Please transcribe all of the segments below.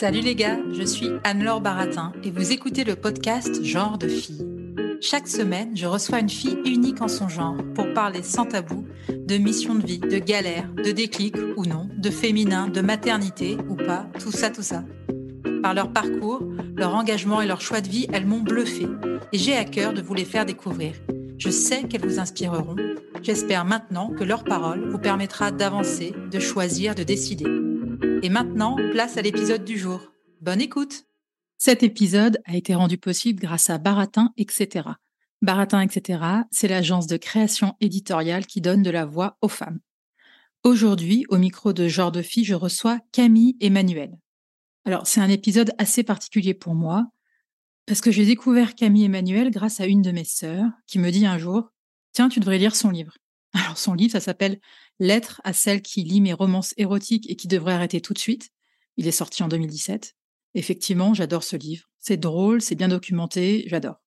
Salut les gars, je suis Anne-Laure Baratin et vous écoutez le podcast Genre de fille. Chaque semaine, je reçois une fille unique en son genre pour parler sans tabou de mission de vie, de galère, de déclic ou non, de féminin, de maternité ou pas, tout ça, tout ça. Par leur parcours, leur engagement et leur choix de vie, elles m'ont bluffé et j'ai à cœur de vous les faire découvrir. Je sais qu'elles vous inspireront. J'espère maintenant que leur parole vous permettra d'avancer, de choisir, de décider. Et maintenant, place à l'épisode du jour. Bonne écoute Cet épisode a été rendu possible grâce à Baratin, etc. Baratin, etc., c'est l'agence de création éditoriale qui donne de la voix aux femmes. Aujourd'hui, au micro de Genre de Fille, je reçois Camille Emmanuel. Alors, c'est un épisode assez particulier pour moi, parce que j'ai découvert Camille Emmanuel grâce à une de mes sœurs qui me dit un jour Tiens, tu devrais lire son livre. Alors, son livre, ça s'appelle Lettre à celle qui lit mes romances érotiques et qui devrait arrêter tout de suite. Il est sorti en 2017. Effectivement, j'adore ce livre. C'est drôle, c'est bien documenté, j'adore.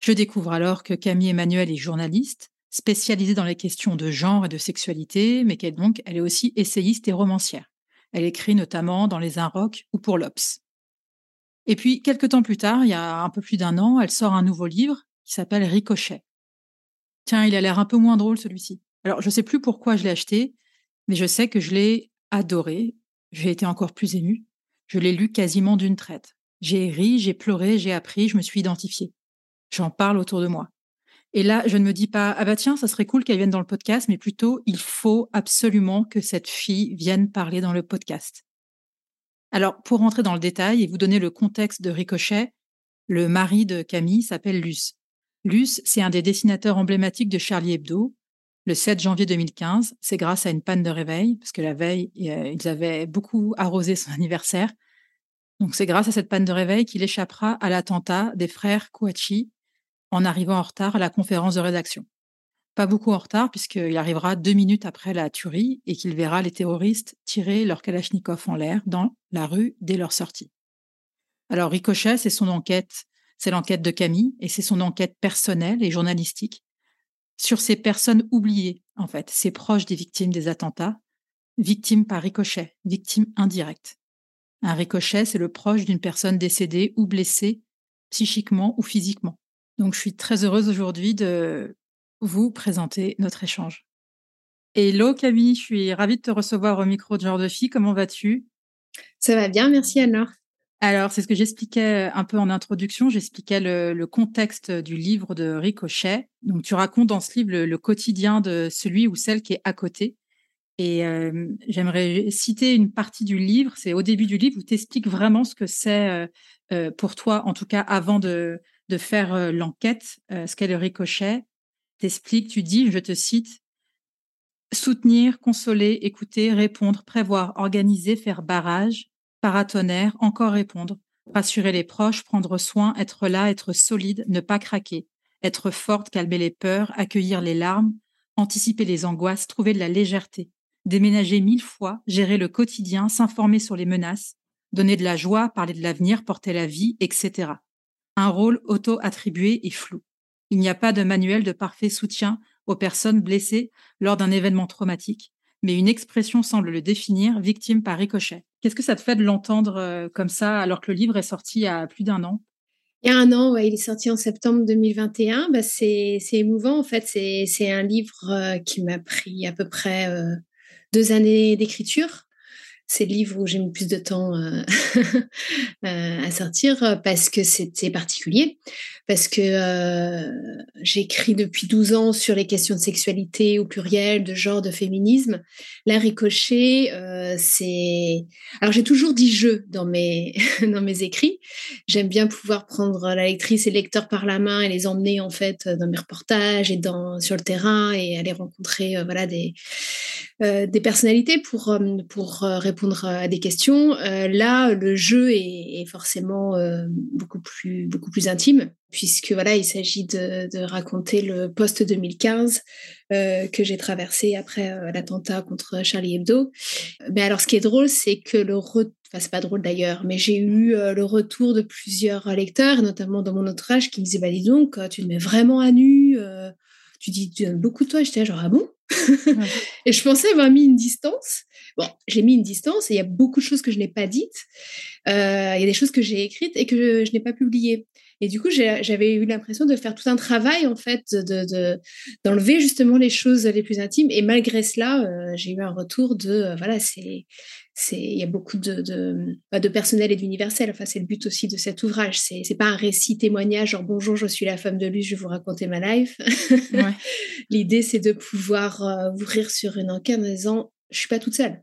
Je découvre alors que Camille Emmanuel est journaliste, spécialisée dans les questions de genre et de sexualité, mais qu'elle donc elle est aussi essayiste et romancière. Elle écrit notamment dans Les Inrocks ou pour l'Obs. Et puis, quelques temps plus tard, il y a un peu plus d'un an, elle sort un nouveau livre qui s'appelle Ricochet. Tiens, il a l'air un peu moins drôle celui-ci. Alors, je ne sais plus pourquoi je l'ai acheté, mais je sais que je l'ai adoré. J'ai été encore plus émue. Je l'ai lu quasiment d'une traite. J'ai ri, j'ai pleuré, j'ai appris, je me suis identifiée. J'en parle autour de moi. Et là, je ne me dis pas, ah bah tiens, ça serait cool qu'elle vienne dans le podcast, mais plutôt, il faut absolument que cette fille vienne parler dans le podcast. Alors, pour rentrer dans le détail et vous donner le contexte de Ricochet, le mari de Camille s'appelle Luce. Luce, c'est un des dessinateurs emblématiques de Charlie Hebdo, le 7 janvier 2015. C'est grâce à une panne de réveil, parce que la veille, euh, ils avaient beaucoup arrosé son anniversaire. Donc c'est grâce à cette panne de réveil qu'il échappera à l'attentat des frères Kouachi en arrivant en retard à la conférence de rédaction. Pas beaucoup en retard, puisqu'il arrivera deux minutes après la tuerie et qu'il verra les terroristes tirer leur kalachnikov en l'air dans la rue dès leur sortie. Alors Ricochet, c'est son enquête, c'est l'enquête de Camille, et c'est son enquête personnelle et journalistique sur ces personnes oubliées, en fait, ces proches des victimes des attentats, victimes par ricochet, victimes indirectes. Un ricochet, c'est le proche d'une personne décédée ou blessée psychiquement ou physiquement. Donc je suis très heureuse aujourd'hui de vous présenter notre échange. Hello Camille, je suis ravie de te recevoir au micro de Genre de Fille. Comment vas-tu? Ça va bien, merci Anne-Laure. Alors, c'est ce que j'expliquais euh, un peu en introduction. J'expliquais le, contexte du livre de Ricochet. Donc, tu racontes dans ce livre le, quotidien de celui ou celle qui est à côté. Et euh, j'aimerais citer une partie du livre. C'est au début du livre où tu expliques vraiment ce que c'est euh, pour toi, en tout cas avant de, de faire l'enquête, ce qu'est le Ricochet. T'expliques, tu dis, je te cite, soutenir, consoler, écouter, répondre, prévoir, organiser, faire barrage, paratonnerre, encore répondre, rassurer les proches, prendre soin, être là, être solide, ne pas craquer, être forte, calmer les peurs, accueillir les larmes, anticiper les angoisses, trouver de la légèreté, déménager mille fois, gérer le quotidien, s'informer sur les menaces, donner de la joie, parler de l'avenir, porter la vie, etc. Un rôle auto-attribué et flou. Il n'y a pas de manuel de parfait soutien aux personnes blessées lors d'un événement traumatique, mais une expression semble le définir, victime par ricochet. Qu'est-ce que ça te fait de l'entendre euh, comme ça alors que le livre est sorti il y a plus d'un an? Il y a un an, ouais, il est sorti en septembre 2021. Bah, c'est, émouvant, en fait. C'est, un livre euh, qui m'a pris à peu près euh, deux années d'écriture. c'est le livre où j'ai mis plus de temps à sortir parce que c'était particulier, parce que j'écris depuis 12 ans sur les questions de sexualité au pluriel, de genre, de féminisme. La ricochet, c'est... Alors j'ai toujours dit je dans mes, dans mes écrits. J'aime bien pouvoir prendre la lectrice et le lecteur par la main et les emmener en fait dans mes reportages et dans, sur le terrain et aller rencontrer voilà, des, des personnalités pour, pour répondre à des questions. là, le jeu est, est forcément beaucoup, plus, beaucoup plus intime puisque voilà, il s'agit de, raconter le post-2015 euh, que j'ai traversé après euh, l'attentat contre Charlie Hebdo. Mais alors, ce qui est drôle, c'est que le retour, enfin, c'est pas drôle d'ailleurs, mais j'ai eu euh, le retour de plusieurs lecteurs, notamment dans mon entourage, qui me disaient, bah dis donc, tu te mets vraiment à nu, tu dis beaucoup de toi. J'étais genre, ah bon? Et je pensais avoir mis une distance. Bon, j'ai mis une distance et il y a beaucoup de choses que je n'ai pas dites. Il y a des choses que j'ai écrites et que je n'ai pas publiées. Et du coup, j'avais eu l'impression de faire tout un travail, en fait, d'enlever de, justement les choses les plus intimes. Et malgré cela, euh, j'ai eu un retour de, euh, voilà, c'est, il y a beaucoup de, de, bah, de personnel et d'universel. Enfin, c'est le but aussi de cet ouvrage. C'est, c'est pas un récit témoignage, genre bonjour, je suis la femme de lui, je vais vous raconter ma life. L'idée, c'est de pouvoir euh, ouvrir sur une enquête en disant, je suis pas toute seule.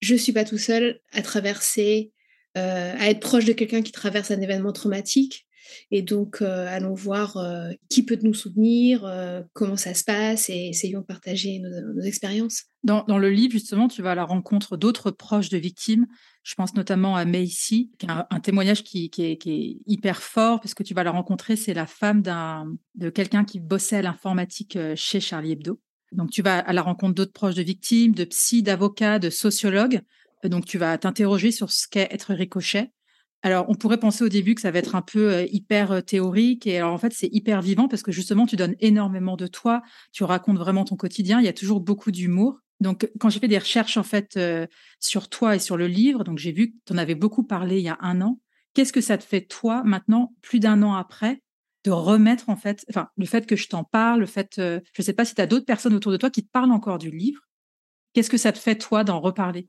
Je suis pas tout seul à traverser, à être proche de quelqu'un qui traverse un événement traumatique. Et donc, euh, allons voir euh, qui peut nous soutenir, euh, comment ça se passe et essayons de partager nos, expériences. Dans, le livre, justement, tu vas à la rencontre d'autres proches de victimes. Je pense notamment à Macy, qui a un, témoignage qui, est, hyper fort, parce que tu vas la rencontrer, c'est la femme de quelqu'un qui bossait à l'informatique chez Charlie Hebdo. Donc, tu vas à la rencontre d'autres proches de victimes, de psy, d'avocats, de sociologues. Donc, tu vas t'interroger sur ce qu'est être ricochet. Alors, on pourrait penser au début que ça va être un peu euh, hyper euh, théorique, et alors en fait, c'est hyper vivant parce que justement, tu donnes énormément de toi, tu racontes vraiment ton quotidien, il y a toujours beaucoup d'humour. Donc, quand j'ai fait des recherches en fait euh, sur toi et sur le livre, donc j'ai vu que tu en avais beaucoup parlé il y a un an. Qu'est-ce que ça te fait toi maintenant, plus d'un an après, de remettre en fait, enfin, le fait que je t'en parle, le fait, je ne sais pas si tu as d'autres personnes autour de toi qui te parlent encore du livre. Qu'est-ce que ça te fait toi d'en reparler?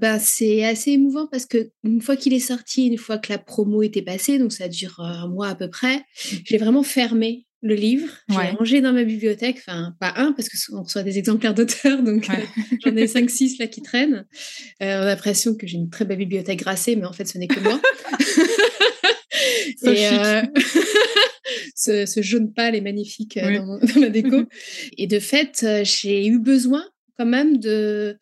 Bah, c'est assez émouvant parce que une fois qu'il est sorti, une fois que la promo était passée, donc ça dure euh, un mois à peu près, mmh. j'ai vraiment fermé le livre, j'ai rangé dans ma bibliothèque, enfin pas un parce qu'on reçoit des exemplaires d'auteurs, donc euh, j'en ai 5-6 là qui traînent. Euh, on a l'impression que j'ai une très belle bibliothèque grassée, mais en fait ce n'est que moi. ce, jaune pâle est magnifique dans, dans, ma déco. Et de fait, j'ai eu besoin quand même de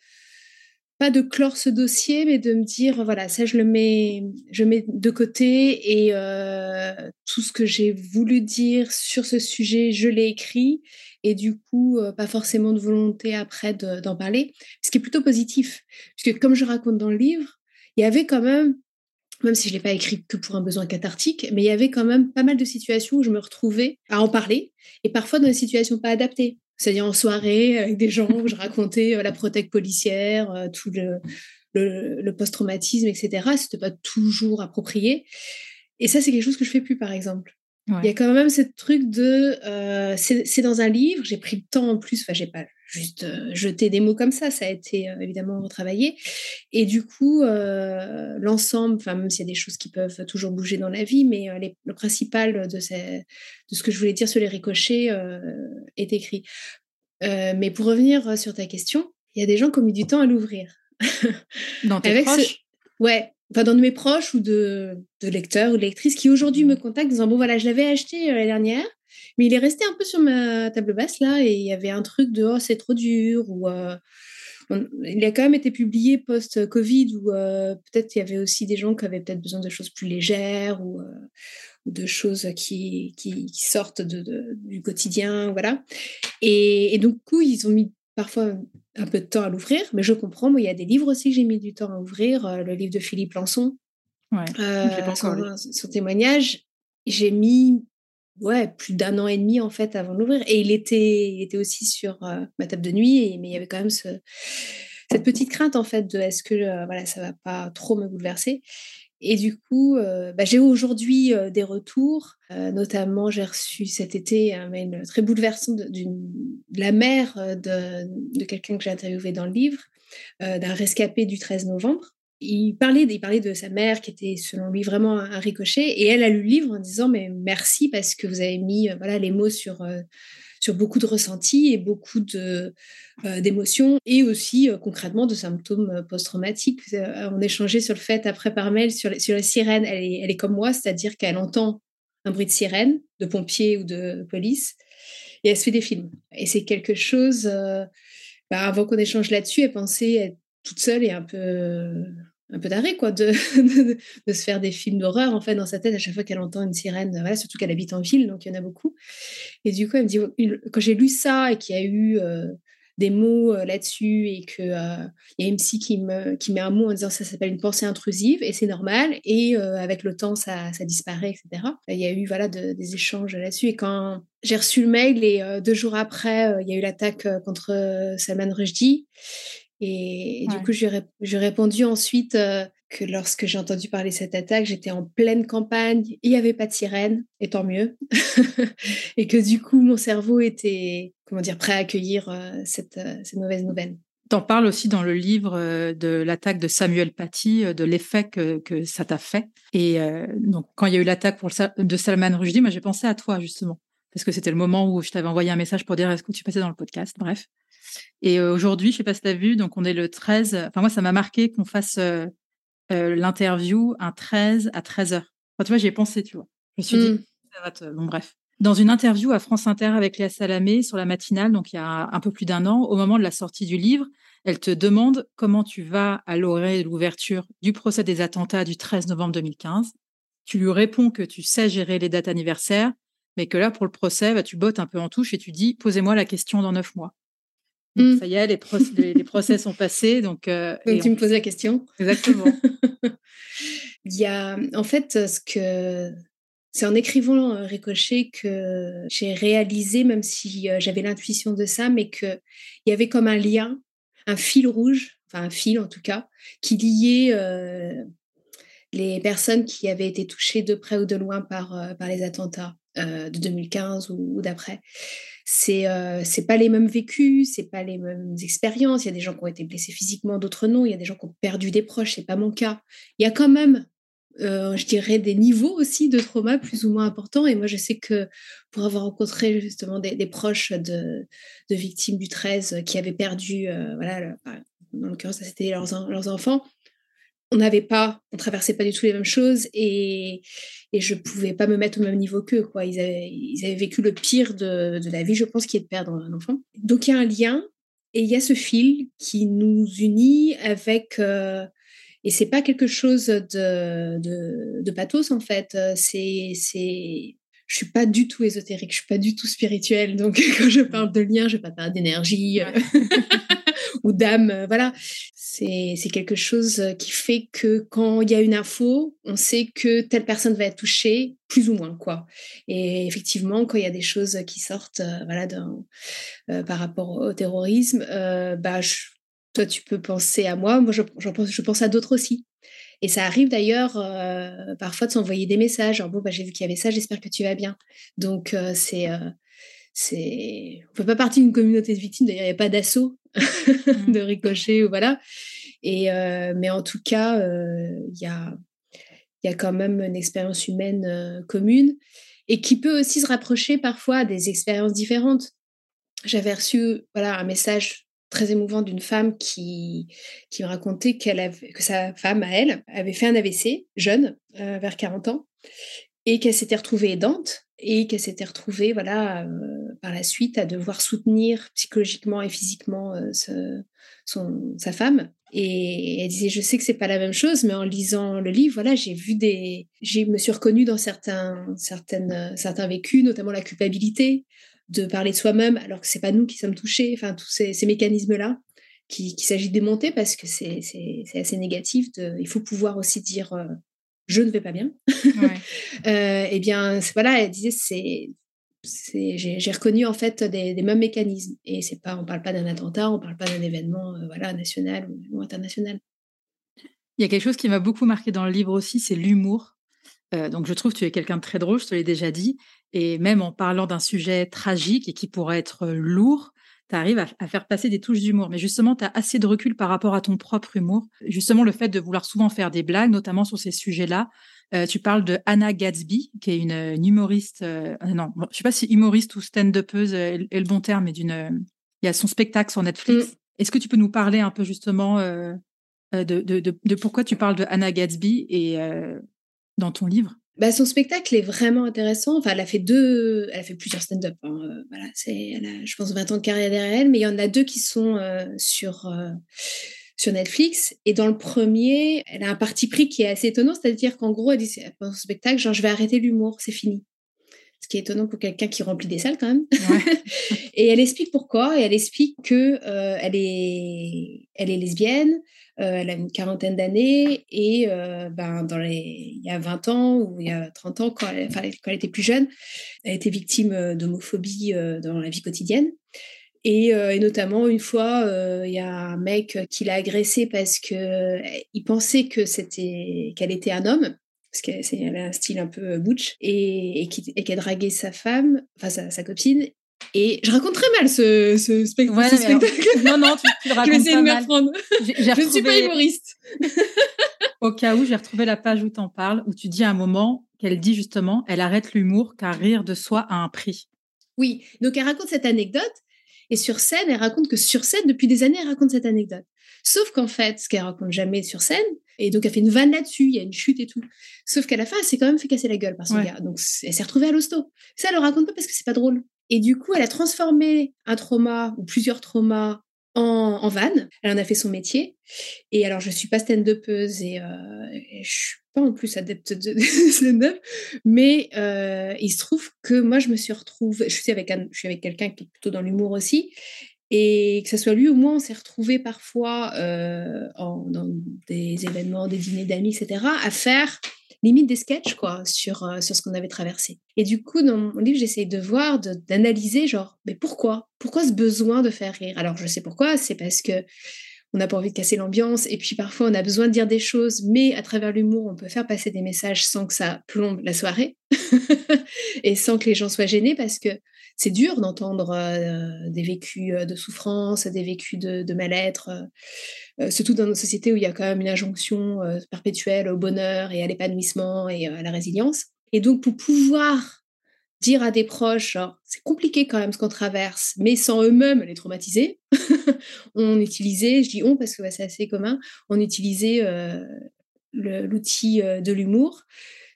pas de clore ce dossier, mais de me dire, voilà, ça, je le mets, je mets de côté et euh, tout ce que j'ai voulu dire sur ce sujet, je l'ai écrit. Et du coup, euh, pas forcément de volonté après d'en parler, ce qui est plutôt positif. Puisque comme je raconte dans le livre, il y avait quand même, même si je l'ai pas écrit que pour un besoin cathartique, mais il y avait quand même pas mal de situations où je me retrouvais à en parler, et parfois dans des situations pas adaptées c'est-à-dire en soirée avec des gens où je racontais euh, la protection policière, euh, tout le, le, post-traumatisme, etc. C'était pas toujours approprié. Et ça, c'est quelque chose que je fais plus, par exemple. Il y a quand même ce truc de, euh, c'est dans un livre, j'ai pris le temps en plus, enfin j'ai pas juste euh, jeté des mots comme ça, ça a été euh, évidemment retravaillé. Et du coup, l'ensemble, enfin même s'il y a des choses qui peuvent toujours bouger dans la vie, mais le principal de, ces, de ce que je voulais dire sur les ricochets est écrit. mais pour revenir sur ta question, il y a des gens qui ont mis du temps à l'ouvrir. Dans tes proches? Ouais, enfin dans de mes proches ou de, de lecteurs ou de lectrices qui aujourd'hui me contactent en disant bon voilà je l'avais acheté euh, l'année dernière mais il est resté un peu sur ma table basse là et il y avait un truc de oh c'est trop dur ou euh, il a quand même été publié post-Covid où euh, peut-être il y avait aussi des gens qui avaient peut-être besoin de choses plus légères ou, de choses qui, qui, sortent de, du quotidien voilà et, et donc du coup ils ont mis parfois un peu de temps à l'ouvrir, mais je comprends. Moi, il y a des livres aussi que j'ai mis du temps à ouvrir. Euh, le livre de Philippe Lançon, ouais, euh, son, témoignage, j'ai mis ouais, plus d'un an et demi en fait avant de l'ouvrir. Et il était, il était aussi sur euh, ma table de nuit, mais il y avait quand même cette petite crainte en fait de est-ce que voilà, ça va pas trop me bouleverser. Et du coup, euh, bah, j'ai aujourd'hui euh, des retours. Euh, notamment, j'ai reçu cet été un mail très bouleversant de, la mère de, quelqu'un que j'ai interviewé dans le livre, d'un rescapé du 13 novembre. Il parlait, il parlait de sa mère qui était selon lui vraiment un, ricochet et elle a lu le livre en disant mais merci parce que vous avez mis voilà les mots sur sur beaucoup de ressentis et beaucoup de, euh, d'émotions et aussi euh, concrètement de symptômes euh, post-traumatiques. on échangeait sur le fait après par mail sur, la sirène. Elle est, elle est comme moi, c'est-à-dire qu'elle entend un bruit de sirène, de pompier ou de police, et elle se fait des films. Et c'est quelque chose, bah, avant qu'on échange là-dessus, elle pensait être toute seule et un peu un peu d'arrêt, quoi, de, de, se faire des films d'horreur, en fait, dans sa tête, à chaque fois qu'elle entend une sirène, voilà, surtout qu'elle habite en ville, donc il y en a beaucoup. Et du coup, elle me dit, quand j'ai lu ça et qu'il y a eu euh, des mots euh, là-dessus et qu'il euh, y a psy qui, me, qui met un mot en disant ça s'appelle une pensée intrusive et c'est normal, et avec le temps, ça, ça disparaît, etc. Il y a eu, voilà, des échanges là-dessus. Et quand j'ai reçu le mail, et deux jours après, il y a eu l'attaque contre Salman Rushdie, et, du coup, j'ai répondu ensuite euh, que lorsque j'ai entendu parler de cette attaque, j'étais en pleine campagne, il n'y avait pas de sirène, et tant mieux. et que du coup, mon cerveau était, comment dire, prêt à accueillir euh, cette, euh, cette, mauvaise nouvelle. Tu en parles aussi dans le livre de l'attaque de Samuel Paty, de l'effet que, que, ça t'a fait. Et donc, quand il y a eu l'attaque de Salman Rushdie, moi, j'ai pensé à toi, justement. Parce que c'était le moment où je t'avais envoyé un message pour dire est-ce que tu passais dans le podcast, bref. Et aujourd'hui, je sais pas si tu as vu, donc on est le 13. Enfin, moi, ça m'a marqué qu'on fasse l'interview un 13 à 13h. Enfin, tu vois, j'y ai pensé, tu vois. Je me suis dit, mmh. ça va te... Bon, bref. Dans une interview à France Inter avec Léa Salamé sur la matinale, donc il y a un peu plus d'un an, au moment de la sortie du livre, elle te demande comment tu vas à l'orée de l'ouverture du procès des attentats du 13 novembre 2015. Tu lui réponds que tu sais gérer les dates anniversaires, mais que là, pour le procès, bah, tu bottes un peu en touche et tu dis posez-moi la question dans neuf mois. Donc, mmh. ça y est, les, les, procès sont passés. Donc, euh, donc tu me poses la question. Exactement. Il y a, en fait, ce que c'est en écrivant euh, Ricochet que j'ai réalisé, même si euh, j'avais l'intuition de ça, mais qu'il y avait comme un lien, un fil rouge, enfin un fil en tout cas, qui liait les personnes qui avaient été touchées de près ou de loin par, par les attentats de 2015 ou d'après c'est euh, pas les mêmes vécus, c'est pas les mêmes expériences. Il y a des gens qui ont été blessés physiquement, d'autres non. Il y a des gens qui ont perdu des proches, c'est pas mon cas. Il y a quand même, euh, je dirais, des niveaux aussi de trauma plus ou moins importants. Et moi, je sais que pour avoir rencontré justement des, proches de, de, victimes du 13 qui avaient perdu, euh, voilà, dans l'occurrence, c'était leurs, leurs enfants, on n'avait pas, on traversait pas du tout les mêmes choses et, et je pouvais pas me mettre au même niveau qu'eux. Quoi. Ils, avaient, ils avaient vécu le pire de, de la vie, je pense, qui est de perdre un enfant. Donc il y a un lien et il y a ce fil qui nous unit avec. Euh, et c'est pas quelque chose de, de, de pathos en fait. C'est, c'est, je suis pas du tout ésotérique, je suis pas du tout spirituelle. Donc quand je parle de lien, je vais pas parler d'énergie. ou d'âme. Euh, voilà, c'est quelque chose euh, qui fait que quand il y a une info, on sait que telle personne va être touchée, plus ou moins quoi. Et effectivement, quand il y a des choses qui sortent, euh, voilà, par rapport au terrorisme, bah toi tu peux penser à moi, moi je, pense, à d'autres aussi. Et ça arrive d'ailleurs parfois de s'envoyer des messages. bon, bah, j'ai vu qu'il y avait ça, j'espère que tu vas bien. Donc, c'est c'est on fait pas partie d'une communauté de victimes d'ailleurs il n'y a pas d'assaut. de ricochet ou voilà. Et euh, mais en tout cas euh, il y a y a quand même une expérience humaine euh, commune et qui peut aussi se rapprocher parfois des expériences différentes. J'avais reçu voilà un message très émouvant d'une femme qui, qui me racontait qu'elle avait, que sa femme à elle avait fait un AVC jeune vers 40 ans et qu'elle s'était retrouvée aidante et qu'elle s'était retrouvée voilà euh, par la suite à devoir soutenir psychologiquement et physiquement euh, son, sa femme. Et elle disait je sais que c'est pas la même chose mais en lisant le livre voilà j'ai vu des j'ai me suis reconnue dans certains certaines certains vécus notamment la culpabilité de parler de soi-même alors que c'est pas nous qui sommes touchés. Enfin tous ces, ces mécanismes là qu'il qui s'agit de démonter parce que c'est assez négatif il faut pouvoir aussi dire euh, je ne vais pas bien. euh, eh bien, voilà, elle disait, c'est, j'ai reconnu en fait des, mêmes mécanismes. Et c'est pas, on parle pas d'un attentat, on parle pas d'un événement, euh, voilà, national ou, international. Il y a quelque chose qui m'a beaucoup marqué dans le livre aussi, c'est l'humour. Euh, donc, je trouve que tu es quelqu'un de très drôle, je te l'ai déjà dit. Et même en parlant d'un sujet tragique et qui pourrait être lourd, tu arrives à, faire passer des touches d'humour. Mais justement, tu as assez de recul par rapport à ton propre humour. Justement, le fait de vouloir souvent faire des blagues, notamment sur ces sujets-là. Euh, tu parles de Anna Gatsby, qui est une, humoriste. Euh, non, je sais pas si humoriste ou stand-upeuse est, le bon terme, mais d'une. Il y a son spectacle sur Netflix. Mm. Est-ce que tu peux nous parler un peu justement de, de, de, de, pourquoi tu parles de Anna Gatsby et dans ton livre? Bah, son spectacle est vraiment intéressant. Enfin, elle a fait deux, elle a fait plusieurs stand-up. Hein. Euh, voilà, c'est, elle a, je pense, 20 ans de carrière derrière elle, mais il y en a deux qui sont euh, sur euh, sur Netflix. Et dans le premier, elle a un parti pris qui est assez étonnant, c'est-à-dire qu'en gros, elle dit pendant son spectacle, genre, je vais arrêter l'humour, c'est fini. Ce qui est étonnant pour quelqu'un qui remplit des salles quand même. et elle explique pourquoi. Et elle explique que elle est, elle est lesbienne. Euh, elle a une quarantaine d'années et euh, ben, dans les, il y a 20 ans ou il y a 30 ans, quand elle, quand elle était plus jeune, elle était victime euh, d'homophobie dans la vie quotidienne. Et, notamment, une fois, il y a un mec qui l'a agressée parce qu'il pensait que c'était, qu'elle était un homme parce qu'elle avait un style un peu butch, et, et qui, et qui a dragué sa femme, enfin sa, sa, copine, et je raconte très mal ce, ce, spectacle. non, non, tu, tu le racontes je vais essayer de m'apprendre. Je ne suis pas humoriste. Au cas où, j'ai retrouvé la page où tu en parles, où tu dis à un moment qu'elle dit justement, elle arrête l'humour car rire de soi a un prix. Oui, donc elle raconte cette anecdote. Et sur scène, elle raconte que sur scène, depuis des années, elle raconte cette anecdote. Sauf qu'en fait, ce qu'elle raconte jamais sur scène, et donc elle fait une vanne là-dessus, il y a une chute et tout. Sauf qu'à la fin, elle s'est quand même fait casser la gueule par ce gars. Donc elle s'est retrouvée à l'hosto. Ça, elle le raconte pas parce que c'est pas drôle. Et du coup, elle a transformé un trauma ou plusieurs traumas en, en vanne. Elle en a fait son métier. Et alors, je suis pas stand-upeuse et, euh, et je suis pas en plus adepte de, stand-up, mais euh, il se trouve que moi, je me suis retrouvée, je suis avec, je suis avec quelqu'un qui est plutôt dans l'humour aussi, et que ce soit lui ou moi, on s'est retrouvés parfois euh, en, dans des événements, des dîners d'amis, etc., à faire limite des sketchs quoi sur euh, sur ce qu'on avait traversé. Et du coup dans mon livre j'essaye de voir, d'analyser genre mais pourquoi? Pourquoi ce besoin de faire rire? Alors je sais pourquoi, c'est parce que on n'a pas envie de casser l'ambiance et puis parfois on a besoin de dire des choses, mais à travers l'humour on peut faire passer des messages sans que ça plombe la soirée et sans que les gens soient gênés parce que c'est dur d'entendre euh, des vécus euh, de souffrance, des vécus de, mal-être, euh, surtout dans nos sociétés où il y a quand même une injonction perpétuelle au bonheur et à l'épanouissement et à la résilience. Et donc, pour pouvoir dire à des proches, c'est compliqué quand même ce qu'on traverse, mais sans eux-mêmes les traumatiser, on utilisait, je dis on parce que c'est assez commun, on utilisait l'outil de l'humour.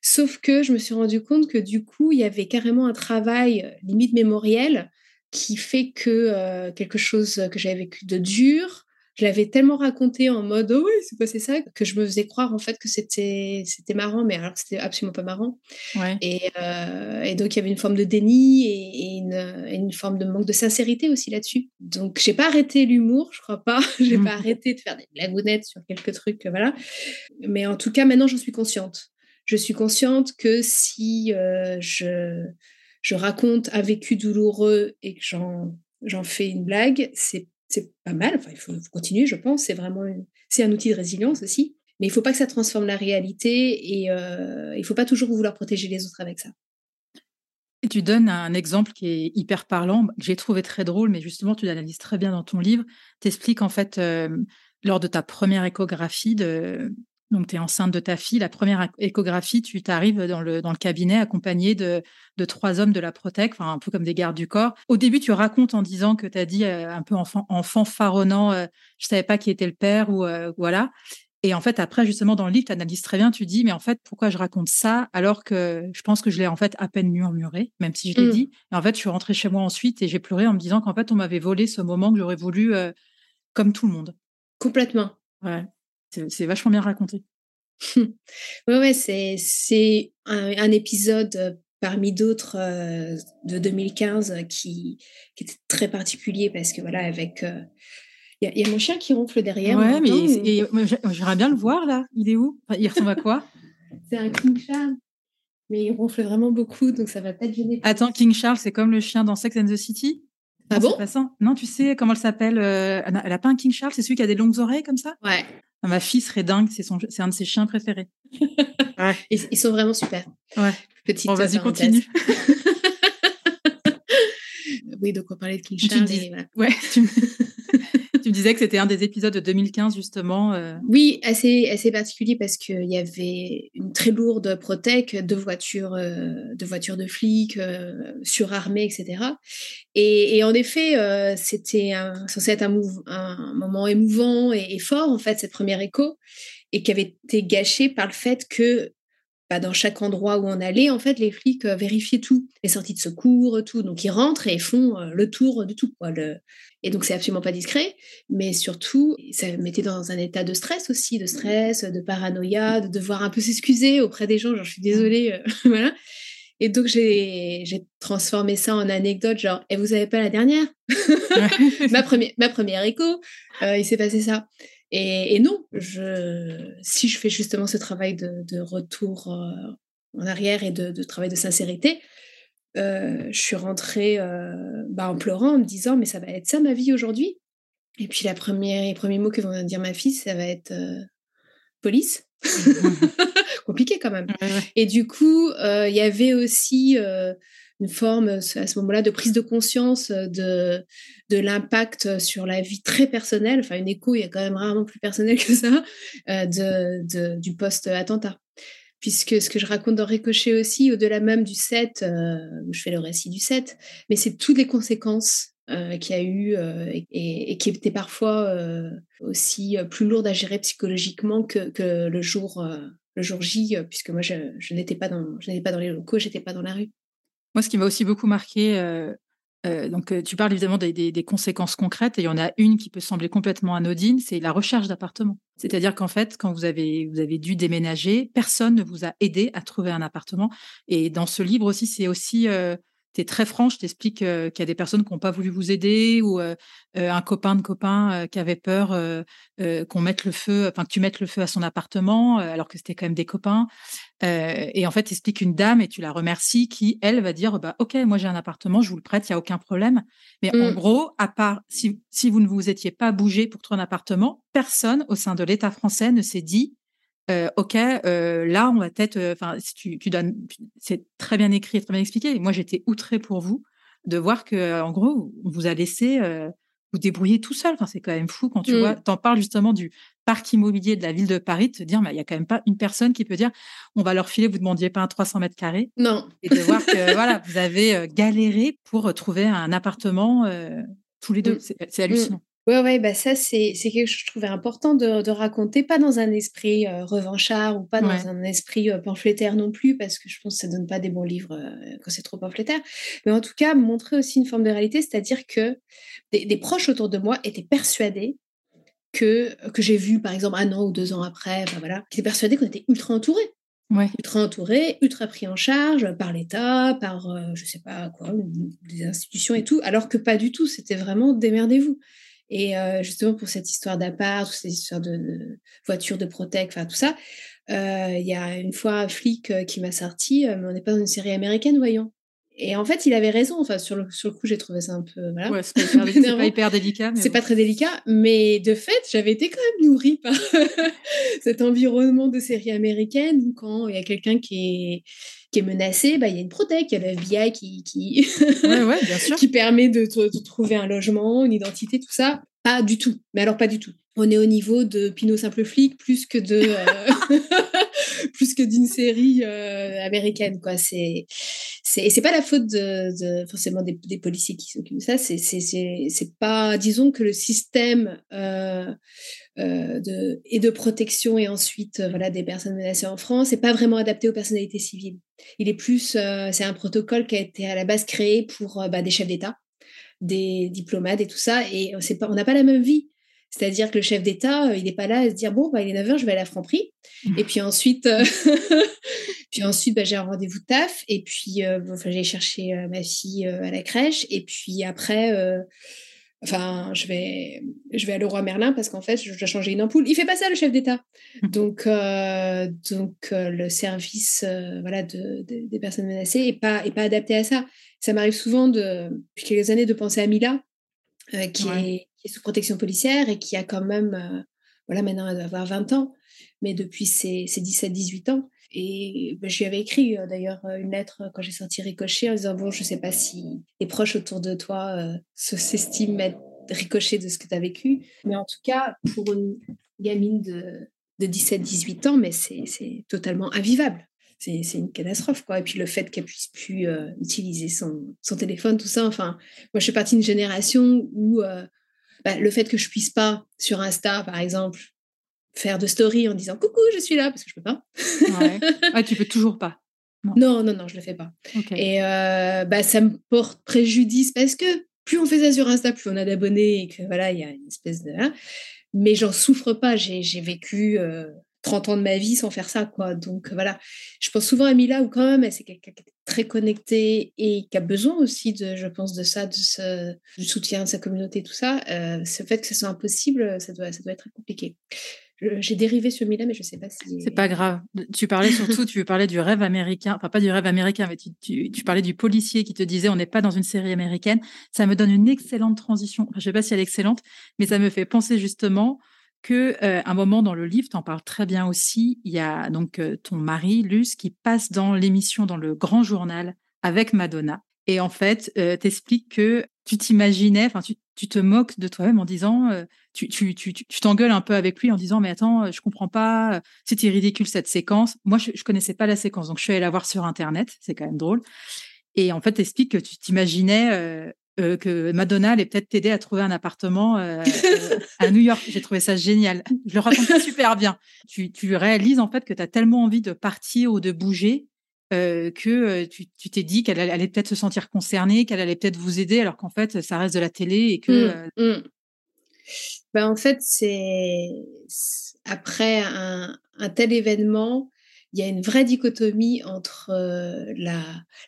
Sauf que je me suis rendu compte que du coup, il y avait carrément un travail euh, limite mémoriel qui fait que euh, quelque chose que j'avais vécu de dur, je l'avais tellement raconté en mode oh oui c'est passé ça que je me faisais croire en fait que c'était c'était marrant mais alors que c'était absolument pas marrant. Et, euh, et, donc il y avait une forme de déni et, une, une, forme de manque de sincérité aussi là-dessus. Donc j'ai pas arrêté l'humour je crois pas. J'ai mmh. pas arrêté de faire des blagounettes sur quelques trucs voilà. Mais en tout cas maintenant j'en suis consciente. Je suis consciente que si euh, je, je raconte un vécu douloureux et que j'en, j'en fais une blague, c'est, c'est pas mal. Enfin, il faut, continuer, je pense. C'est vraiment c'est un outil de résilience aussi. Mais il ne faut pas que ça transforme la réalité et euh, il ne faut pas toujours vouloir protéger les autres avec ça. Et tu donnes un exemple qui est hyper parlant, que j'ai trouvé très drôle, mais justement, tu l'analyses très bien dans ton livre. Tu expliques en fait, euh, lors de ta première échographie, de, donc, tu es enceinte de ta fille. La première échographie, tu t'arrives dans le, dans le cabinet accompagné de, de trois hommes de la Protec, enfin, un peu comme des gardes du corps. Au début, tu racontes en disant que tu as dit euh, un peu enfant, enfant faronnant, je euh, je savais pas qui était le père ou euh, voilà. Et en fait, après, justement, dans le livre, tu analyses très bien, tu dis, mais en fait, pourquoi je raconte ça alors que je pense que je l'ai en fait à peine murmuré, même si je l'ai mmh. dit. Et en fait, je suis rentrée chez moi ensuite et j'ai pleuré en me disant qu'en fait, on m'avait volé ce moment que j'aurais voulu comme tout le monde. Complètement. Ouais. C'est vachement bien raconté. oui, ouais, c'est, c'est un, épisode euh, parmi d'autres euh, de 2015 euh, qui, qui, était très particulier parce que voilà, avec. Il y, a mon chien qui ronfle derrière. Ouais, mais, j'aimerais bien le voir là. Il est où? Il ressemble à quoi? C'est un King Charles. Mais il ronfle vraiment beaucoup, donc ça va pas te gêner. Attends, King Charles, c'est comme le chien dans Sex and the City? Ah bon? Non, tu sais comment elle s'appelle Elle n'a pas un King Charles, c'est celui qui a des longues oreilles comme ça? Ouais. Ma fille serait dingue, c'est son, c'est un de ses chiens préférés. ils, sont vraiment super. Ouais. Petite bon, vas-y, continue. oui, donc on parlait de King Charles. Tu, ouais, tu... me disais que c'était un des épisodes de 2015, justement. Euh. Oui, assez, assez particulier parce qu'il y avait une très lourde protec de voitures, de, voitures de flics, surarmées, etc. Et, en effet, c'était censé être un, moment émouvant et, et, fort, en fait, cette première écho, et qui avait été gâché par le fait que bah, dans chaque endroit où on allait, en fait, les flics euh, vérifiaient tout, les sorties de secours, tout. Donc, ils rentrent et font euh, le tour de tout. Et donc, c'est absolument pas discret, mais surtout, ça mettait dans un état de stress aussi, de stress, de paranoïa, de devoir un peu s'excuser auprès des gens, genre, je suis désolée, euh, voilà. Et donc, j'ai transformé ça en anecdote, genre, et vous avez pas la dernière ma, première, ma première écho, il s'est passé ça. Et, non, je, si je fais justement ce travail de, retour euh, en arrière et de, travail de sincérité, euh, je suis rentrée euh, bah, en pleurant, en me disant, mais ça va être ça ma vie aujourd'hui? Et puis la première, les premiers mots que va dire ma fille, ça va être police. Compliqué quand même. Et du coup, il y avait aussi une forme à ce moment-là de prise de conscience de, de l'impact sur la vie très personnelle, enfin une écho, il y a quand même rarement plus personnel que ça, euh, de, du post-attentat. Puisque ce que je raconte dans Ricochet aussi, au-delà même du 7, euh, où je fais le récit du 7, mais c'est toutes les conséquences euh, qu'il y a eu et, qui étaient parfois aussi plus lourdes à gérer psychologiquement que, que le, jour, le jour J, puisque moi je, je n'étais pas, dans, pas dans les locaux, j'étais pas dans la rue. Moi, ce qui m'a aussi beaucoup marqué, euh, euh, donc euh, tu parles évidemment des, conséquences concrètes, et il y en a une qui peut sembler complètement anodine, c'est la recherche d'appartement. C'est-à-dire qu'en fait, quand vous avez, vous avez dû déménager, personne ne vous a aidé à trouver un appartement. Et dans ce livre aussi, c'est aussi tu es très franche, tu expliques qu'il y a des personnes qui n'ont pas voulu vous aider ou un copain de copain qui avait peur qu'on mette le feu, enfin que tu mettes le feu à son appartement alors que c'était quand même des copains. et en fait, tu expliques une dame et tu la remercies qui, elle, va dire bah, Ok, moi j'ai un appartement, je vous le prête, il n'y a aucun problème. Mais en mmh. gros, à part si, si vous ne vous étiez pas bougé pour trouver un appartement, personne au sein de l'État français ne s'est dit ok, là, on va peut-être, enfin, tu, tu donnes, c'est très bien écrit, très bien expliqué. moi, j'étais outrée pour vous de voir que, en gros, on vous a laissé vous débrouiller tout seul. Enfin, c'est quand même fou quand tu vois, mmh. t'en parles justement du parc immobilier de la ville de Paris, de te dire, il y a quand même pas une personne qui peut dire, on va leur filer, vous demandiez pas un 300 mètres carrés. Non. Et de voir que, voilà, vous avez galéré pour trouver un appartement tous les deux. Mmh. C'est mmh. hallucinant. Ouais, ouais, bah ça, c'est quelque chose que je trouvais important de, de raconter, pas dans un esprit euh, revanchard ou pas dans un esprit euh, pamphlétaire non plus, parce que je pense que ça donne pas des bons livres euh, quand c'est trop pamphlétaire, mais en tout cas, montrer aussi une forme de réalité, c'est-à-dire que des, des, proches autour de moi étaient persuadés que, que j'ai vu, par exemple, un an ou deux ans après, bah voilà, qui étaient persuadés qu'on était ultra entourés. Ouais. ultra entourés, ultra pris en charge par l'État, par je sais pas quoi, des institutions et tout, alors que pas du tout, c'était vraiment démerdez-vous. Et justement, pour cette histoire d'appart, cette histoire de, voiture de Protec, enfin tout ça, il y a une fois un flic qui m'a sorti, mais on n'est pas dans une série américaine, voyons. Et en fait, il avait raison. Enfin, sur le, sur le coup, j'ai trouvé ça un peu. Voilà. Ouais, c'est pas, hyper délicat. C'est pas très délicat, mais de fait, j'avais été quand même nourrie par cet environnement de série américaine où quand il y a quelqu'un qui est qui est menacé, bah, il y a une protec, il y a le FBI qui, qui, qui permet de, trouver un logement, une identité, tout ça. Pas du tout. Mais alors, pas du tout. On est au niveau de Pinot Simple Flic plus que de. Euh, plus que d'une série euh, américaine, quoi. C'est. Et c'est pas la faute de, forcément des, policiers qui s'occupent de ça. C'est pas, disons que le système euh, de, et de protection et ensuite voilà des personnes menacées en France n'est pas vraiment adapté aux personnalités civiles. Il est plus, c'est un protocole qui a été à la base créé pour bah, des chefs d'État, des diplomates et tout ça, et pas, on n'a pas la même vie. C'est-à-dire que le chef d'État, il n'est pas là à se dire bon, bah, il est 9h, je vais aller à Franprix. Mmh. Et puis ensuite, puis ensuite bah, j'ai un rendez-vous de taf. Et puis, j'ai cherché ma fille à la crèche. Et puis après, Enfin, je vais, je vais à Leroy Merlin parce qu'en fait, je dois changer une ampoule. Il fait pas ça, le chef d'État. Mmh. Donc, euh, donc euh, le service euh, voilà, de, des personnes menacées n'est pas, est pas adapté à ça. Ça m'arrive souvent, de, depuis quelques années, de penser à Mila, qui, est, qui, est, sous protection policière et qui a quand même, voilà, maintenant, elle doit avoir 20 ans, mais depuis ses, ses 17-18 ans. Et ben, je lui avais écrit d'ailleurs une lettre quand j'ai sorti Ricochet en disant Bon, je ne sais pas si les proches autour de toi s'estiment être ricochés de ce que tu as vécu. Mais en tout cas, pour une gamine de, de 17-18 ans, mais c'est totalement invivable c'est une catastrophe quoi et puis le fait qu'elle puisse plus euh, utiliser son, son, téléphone tout ça enfin moi je suis partie d'une génération où euh, bah, le fait que je puisse pas sur Insta par exemple faire de story en disant coucou je suis là parce que je peux pas ouais. Ah, tu peux toujours pas non non non, je le fais pas et euh, bah ça me porte préjudice parce que plus on fait ça sur Insta plus on a d'abonnés et que voilà il y a une espèce de hein. mais j'en souffre pas j'ai vécu 30 ans de ma vie sans faire ça, quoi. Donc voilà, je pense souvent à Mila où quand même, c'est quelqu'un qui est très connecté et qui a besoin aussi de, je pense, de ça, de ce, du soutien de sa communauté, tout ça. Euh, ce fait que ce soit impossible, ça doit, ça doit être très compliqué. J'ai dérivé sur Mila, mais je ne sais pas si. C'est pas grave. Tu parlais surtout, tu parlais du rêve américain, enfin pas du rêve américain, mais tu, tu, parlais du policier qui te disait on n'est pas dans une série américaine. Ça me donne une excellente transition. je ne sais pas si elle est excellente, mais ça me fait penser justement que euh, un moment dans le livre, tu en parles très bien aussi, il y a donc euh, ton mari, Luce, qui passe dans l'émission dans le grand journal avec Madonna. Et en fait, euh, t'expliques que tu t'imaginais, enfin, tu, tu, te moques de toi-même en disant, euh, tu, tu, tu, tu t'engueules un peu avec lui en disant, mais attends, je comprends pas, c'était ridicule cette séquence. Moi, je, je connaissais pas la séquence, donc je suis allée la voir sur Internet, c'est quand même drôle. Et en fait, t'expliques que tu t'imaginais euh, que Madonna allait peut-être t'aider à trouver un appartement euh, euh, à New York. J'ai trouvé ça génial. Je le raconte super bien. Tu, tu réalises en fait que tu as tellement envie de partir ou de bouger que tu t'es dit qu'elle allait peut-être se sentir concernée, qu'elle allait peut-être vous aider, alors qu'en fait, ça reste de la télé et que. Mmh, mmh. Ben, en fait, c'est après un, un, tel événement, il y a une vraie dichotomie entre euh,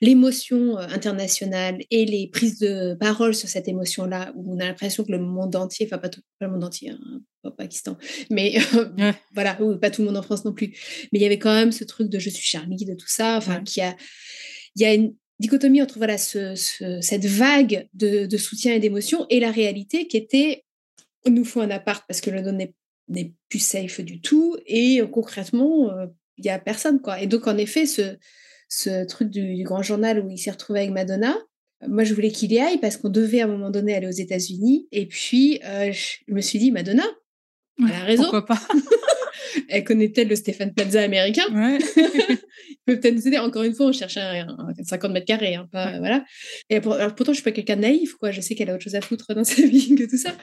l'émotion euh, internationale et les prises de parole sur cette émotion-là, où on a l'impression que le monde entier, enfin pas, tout, le monde entier, hein, pas Pakistan, mais voilà, ou pas tout le monde en France non plus, mais il y avait quand même ce truc de je suis Charlie, de tout ça, enfin, qui a, il y a une dichotomie entre voilà ce, cette vague de, de soutien et d'émotion et la réalité qui était nous faut un appart parce que le don n'est plus safe du tout et euh, concrètement il n'y a personne, quoi. Et donc, en effet, ce, ce truc du, grand journal où il s'est retrouvé avec Madonna, moi, je voulais qu'il y aille parce qu'on devait à un moment donné aller aux États-Unis. Et puis, euh, je me suis dit, Madonna, elle a raison. Pourquoi pas? Elle connaît peut-être le Stéphane Plaza américain. Ouais. il peut peut-être nous aider. Encore une fois, on cherchait un, 50 mètres carrés. Hein, pas, voilà. Et pourtant, je ne suis pas quelqu'un de naïf. Quoi. Je sais qu'elle a autre chose à foutre dans sa vie que tout ça.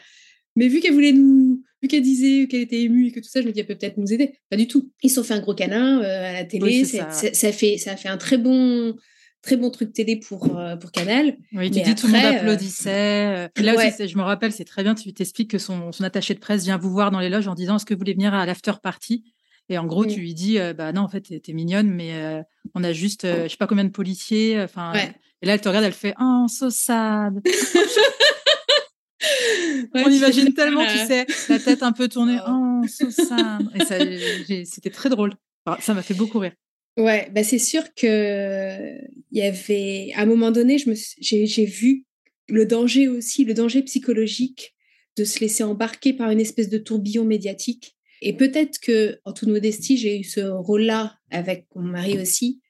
Mais vu qu'elle voulait nous, vu qu'elle disait qu'elle était émue et que tout ça, je me dis, elle peut peut-être nous aider. Pas du tout. Ils se sont fait un gros câlin euh, à la télé. ça. Ça, fait, ça a fait un très bon, très bon truc télé pour, euh, pour Canal. Oui, tu dis tout le monde euh, applaudissait. là aussi, je me rappelle, c'est très bien, tu t'expliques que son, son, attaché de presse vient vous voir dans les loges en disant, est-ce que vous voulez venir à l'after party? Et en gros, tu lui dis, bah non, en fait, t'es mignonne, mais on a juste, je sais pas combien de policiers. Enfin, et là, elle te regarde, elle fait, oh, so sad. on imagine tellement, tu sais, la tête un peu tournée. Oh, so Et c'était très drôle. ça m'a fait beaucoup rire. Ouais, bah c'est sûr que il y avait, à un moment donné, je me, j'ai, vu le danger aussi, le danger psychologique de se laisser embarquer par une espèce de tourbillon médiatique. Et peut-être que, en toute modestie, j'ai eu ce rôle-là avec mon mari aussi,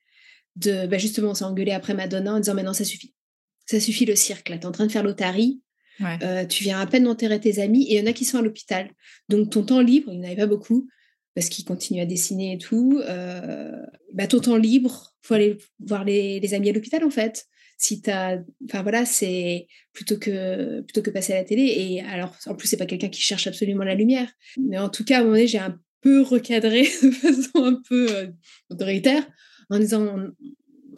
de bah justement s'engueuler après Madonna en disant mais non, ça suffit. Ça suffit le cirque, là, t'es en train de faire l'otarie, euh, tu viens à peine d'enterrer tes amis et il y en a qui sont à l'hôpital. Donc ton temps libre, il n'y en avait pas beaucoup parce qu'ils continuent à dessiner et tout. Euh, bah, ton temps libre, faut aller voir les, amis à l'hôpital en fait. Si as, enfin voilà, c'est plutôt que plutôt que passer à la télé. Et alors, en plus, c'est pas quelqu'un qui cherche absolument la lumière. Mais en tout cas, à un moment donné, j'ai un peu recadré de façon un peu euh, autoritaire en disant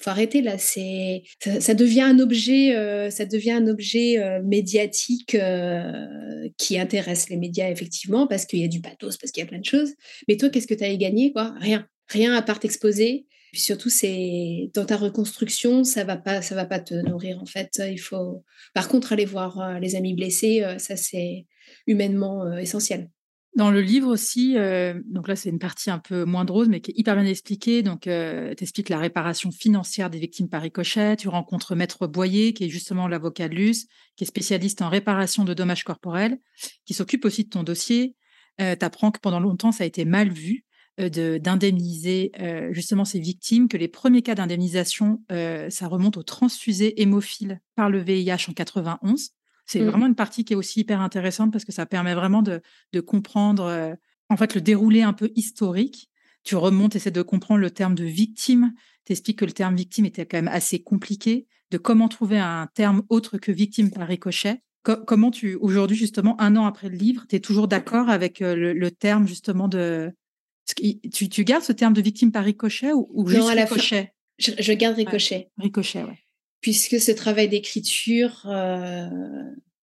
faut arrêter là. C'est ça, devient un objet, euh, ça devient un objet euh, médiatique euh, qui intéresse les médias effectivement parce qu'il y a du pathos, parce qu'il y a plein de choses. Mais toi, qu'est-ce que tu as gagné quoi? Rien, rien à part t'exposer. Puis surtout, c'est dans ta reconstruction, ça va pas, ça va pas te nourrir en fait. Il faut, par contre, aller voir les amis blessés, ça c'est humainement essentiel. Dans le livre aussi, euh, donc là c'est une partie un peu moins drôle, mais qui est hyper bien expliquée. Donc, euh, tu expliques la réparation financière des victimes par ricochet. Tu rencontres Maître Boyer, qui est justement l'avocat de Luce, qui est spécialiste en réparation de dommages corporels, qui s'occupe aussi de ton dossier. Euh, tu apprends que pendant longtemps ça a été mal vu. d'indemniser justement ces victimes, que les premiers cas d'indemnisation, ça remonte aux transfusés hémophiles par le VIH en 91. C'est mmh. vraiment une partie qui est aussi hyper intéressante parce que ça permet vraiment de, de comprendre en fait le déroulé un peu historique. Tu remontes, essaies de comprendre le terme de victime, t'expliques que le terme victime était quand même assez compliqué, de comment trouver un terme autre que victime par ricochet. comment tu, aujourd'hui, justement, un an après le livre, tu es toujours d'accord avec le, terme, justement, de. Tu, tu, gardes ce terme de victime par ricochet ou, juste ricochet? Je, garde ricochet. ricochet, ouais. Puisque ce travail d'écriture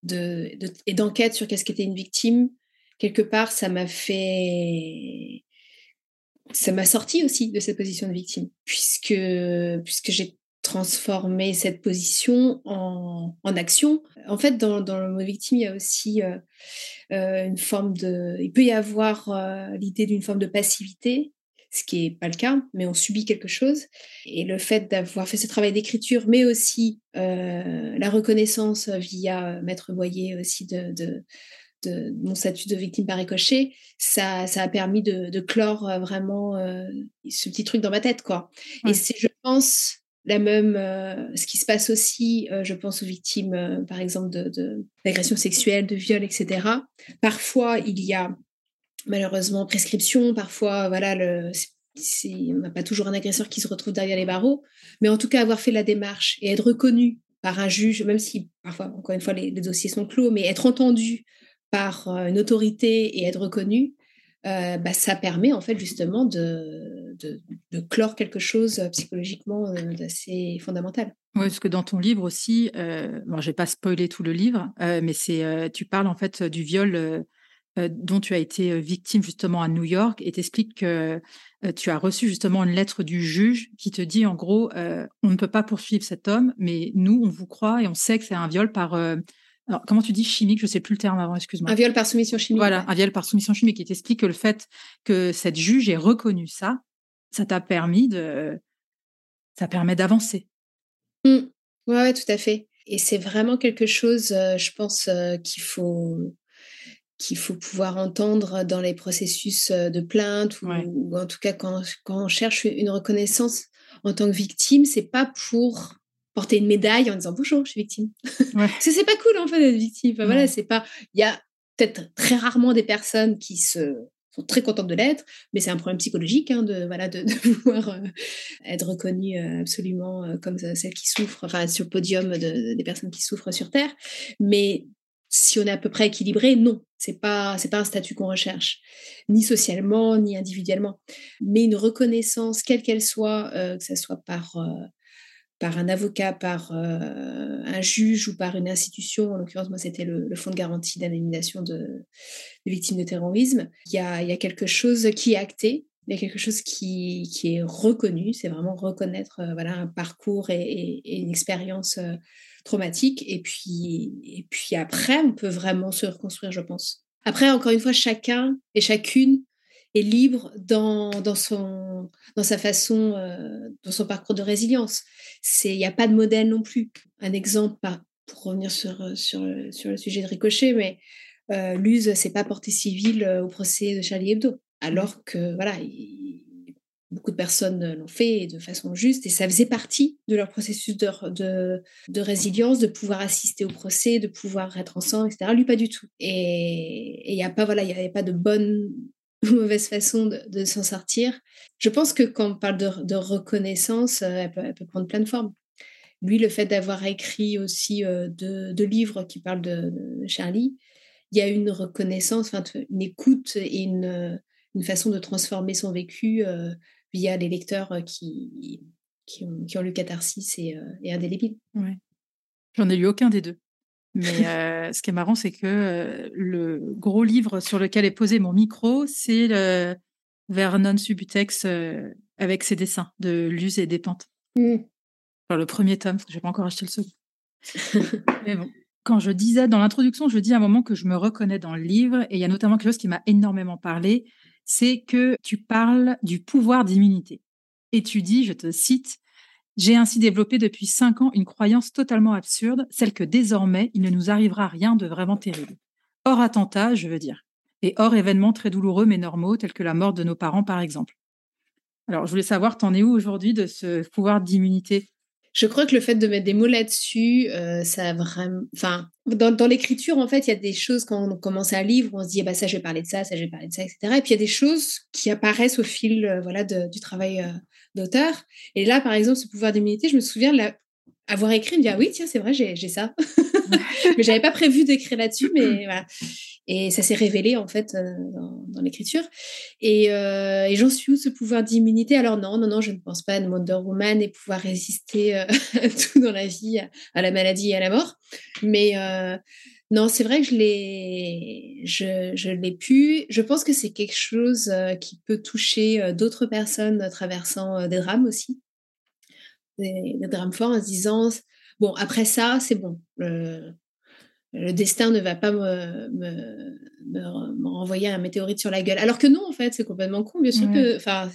de, et d'enquête sur qu'est-ce qu'était une victime, quelque part, ça m'a fait ça m'a sorti aussi de cette position de victime, puisque, puisque j'ai transformé cette position en, en, action. En fait, dans, le mot victime, il y a aussi euh, euh, une forme de... Il peut y avoir euh, l'idée d'une forme de passivité, ce qui n'est pas le cas, mais on subit quelque chose. Et le fait d'avoir fait ce travail d'écriture, mais aussi la reconnaissance via Maître Boyer aussi de, de de mon statut de victime par ricochet, ça, ça a permis de, clore euh, vraiment euh, ce petit truc dans ma tête, quoi. Et c'est, je pense, la même, euh, ce qui se passe aussi, je pense aux victimes, par exemple, de, d'agressions sexuelles, de viols, etc. Parfois, il y a malheureusement prescription, parfois, voilà, le, on n'a pas toujours un agresseur qui se retrouve derrière les barreaux, mais en tout cas, avoir fait la démarche et être reconnu par un juge, même si parfois, encore une fois, les, dossiers sont clos, mais être entendu par euh, une autorité et être reconnu, euh, bah, ça permet en fait justement de, clore quelque chose euh, psychologiquement d'assez fondamental. Oui, parce que dans ton livre aussi, bon, je vais pas spoiler tout le livre, mais c'est tu parles en fait du viol dont tu as été victime justement à New York et t'expliques que tu as reçu justement une lettre du juge qui te dit en gros on ne peut pas poursuivre cet homme, mais nous on vous croit et on sait que c'est un viol par alors, comment tu dis chimique? Je ne sais plus le terme avant, excuse-moi. Un viol par soumission chimique. Voilà, un viol par soumission chimique qui t'explique que le fait que cette juge ait reconnu ça, ça t'a permis de. Ça permet d'avancer. Oui, mmh. Ouais, tout à fait. Et c'est vraiment quelque chose, euh, je pense, euh, qu'il faut qu'il faut pouvoir entendre dans les processus euh, de plainte ou, ou en tout cas quand, quand, on cherche une reconnaissance en tant que victime, c'est pas pour porter une médaille en disant bonjour, je suis victime. Parce que c'est pas cool en fait d'être victime. voilà, c'est pas. Il y a peut-être très rarement des personnes qui se sont très contentes de l'être, mais c'est un problème psychologique hein, de voilà de, de pouvoir euh, être reconnue euh, absolument euh, comme celle qui souffre, enfin sur le podium de, des personnes qui souffrent sur Terre. Mais si on est à peu près équilibré, non, c'est pas c'est pas un statut qu'on recherche, ni socialement ni individuellement, mais une reconnaissance quelle qu'elle soit, que ce soit par par un avocat, par euh, un juge ou par une institution, en l'occurrence moi c'était le, Fonds de garantie d'indemnisation de, victimes de terrorisme, il y, a, il y a, quelque chose qui est acté, il y a quelque chose qui, est reconnu, c'est vraiment reconnaître euh, voilà, un parcours et, une expérience euh, traumatique, et puis, et puis après on peut vraiment se reconstruire, je pense. Après, encore une fois, chacun et chacune est libre dans, dans, son, dans sa façon, euh, dans son parcours de résilience. Il n'y a pas de modèle non plus. Un exemple, pour revenir sur, sur, sur le sujet de Ricochet, mais euh, Luz s'est pas portée civile au procès de Charlie Hebdo, alors que voilà, beaucoup de personnes l'ont fait de façon juste et ça faisait partie de leur processus de, de, résilience, de pouvoir assister au procès, de pouvoir être ensemble, etc. Lui, pas du tout. Et il n'y voilà, avait pas de bonne mauvaise façon de, s'en sortir. Je pense que quand on parle de, reconnaissance, euh, elle peut, prendre plein de formes. Lui, le fait d'avoir écrit aussi euh, deux, livres qui parlent de, Charlie, il y a une reconnaissance, une écoute et une, façon de transformer son vécu euh, via les lecteurs qui, qui, ont, lu Catharsis et, et Indélébile. Ouais. J'en ai lu aucun des deux. Mais euh, ce qui est marrant, c'est que euh, le gros livre sur lequel est posé mon micro, c'est le Vernon Subutex euh, avec ses dessins de Luz et des pentes. Mmh. le premier tome, parce que je n'ai pas encore acheté le second. Mais bon. Quand je disais dans l'introduction, je dis à un moment que je me reconnais dans le livre, et il y a notamment quelque chose qui m'a énormément parlé, c'est que tu parles du pouvoir d'immunité. Et tu dis, je te cite, j'ai ainsi développé depuis cinq ans une croyance totalement absurde, celle que désormais il ne nous arrivera rien de vraiment terrible. Hors attentat, je veux dire. et hors événements très douloureux mais normaux, tels que la mort de nos parents, par exemple. Alors, je voulais savoir, t'en es où aujourd'hui de ce pouvoir d'immunité? Je crois que le fait de mettre des mots là-dessus, euh, ça a vraiment. Enfin, dans, l'écriture, en fait, il y a des choses quand on commence un livre, on se dit, ah bah, ça, je vais parler de ça, ça, je vais parler de ça, etc. Et puis, il y a des choses qui apparaissent au fil euh, voilà, du travail euh, d'auteur. Et là, par exemple, ce pouvoir d'immunité, je me souviens avoir écrit, me dire, ah oui, tiens, c'est vrai, j'ai ça. mais j'avais pas prévu d'écrire là-dessus, mais voilà. Et ça s'est révélé en fait euh, dans, l'écriture. Euh, et, j'en suis où ce pouvoir d'immunité? Alors non, non, non, je ne pense pas à Wonder Woman et pouvoir résister euh, à tout dans la vie, à, la maladie et à la mort. Mais non, c'est vrai que je l'ai, je, je l'ai pu. Je pense que c'est quelque chose qui peut toucher d'autres personnes traversant des drames aussi, des, drames forts, en se disant bon après ça c'est bon le destin ne va pas me, me, me, renvoyer un météorite sur la gueule. Alors que non, en fait, c'est complètement con. Bien sûr que, enfin,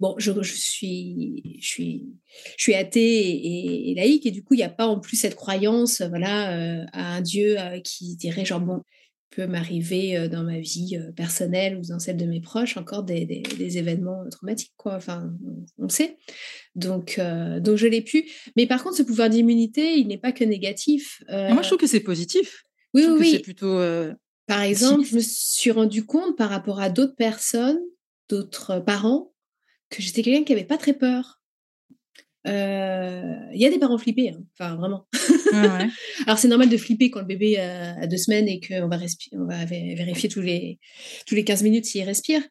bon, je, je, suis, je suis, je suis athée et, laïque, et du coup, il n'y a pas en plus cette croyance, voilà, euh, à un Dieu euh, qui dirait genre bon, peut m'arriver euh, dans ma vie euh, personnelle ou dans celle de mes proches encore des, des, événements traumatiques, quoi. Enfin, on, le sait. Donc, euh, donc je l'ai pu. Mais par contre, ce pouvoir d'immunité, il n'est pas que négatif. Moi, je trouve que c'est positif. Oui, oui, oui. C'est plutôt. par exemple, je me suis rendu compte par rapport à d'autres personnes, d'autres parents, que j'étais quelqu'un qui n'avait pas très peur. Il y a des parents flippés, hein. enfin vraiment. Alors c'est normal de flipper quand le bébé a, deux semaines et qu'on va, on va vérifier tous les, tous les 15 minutes s'il respire.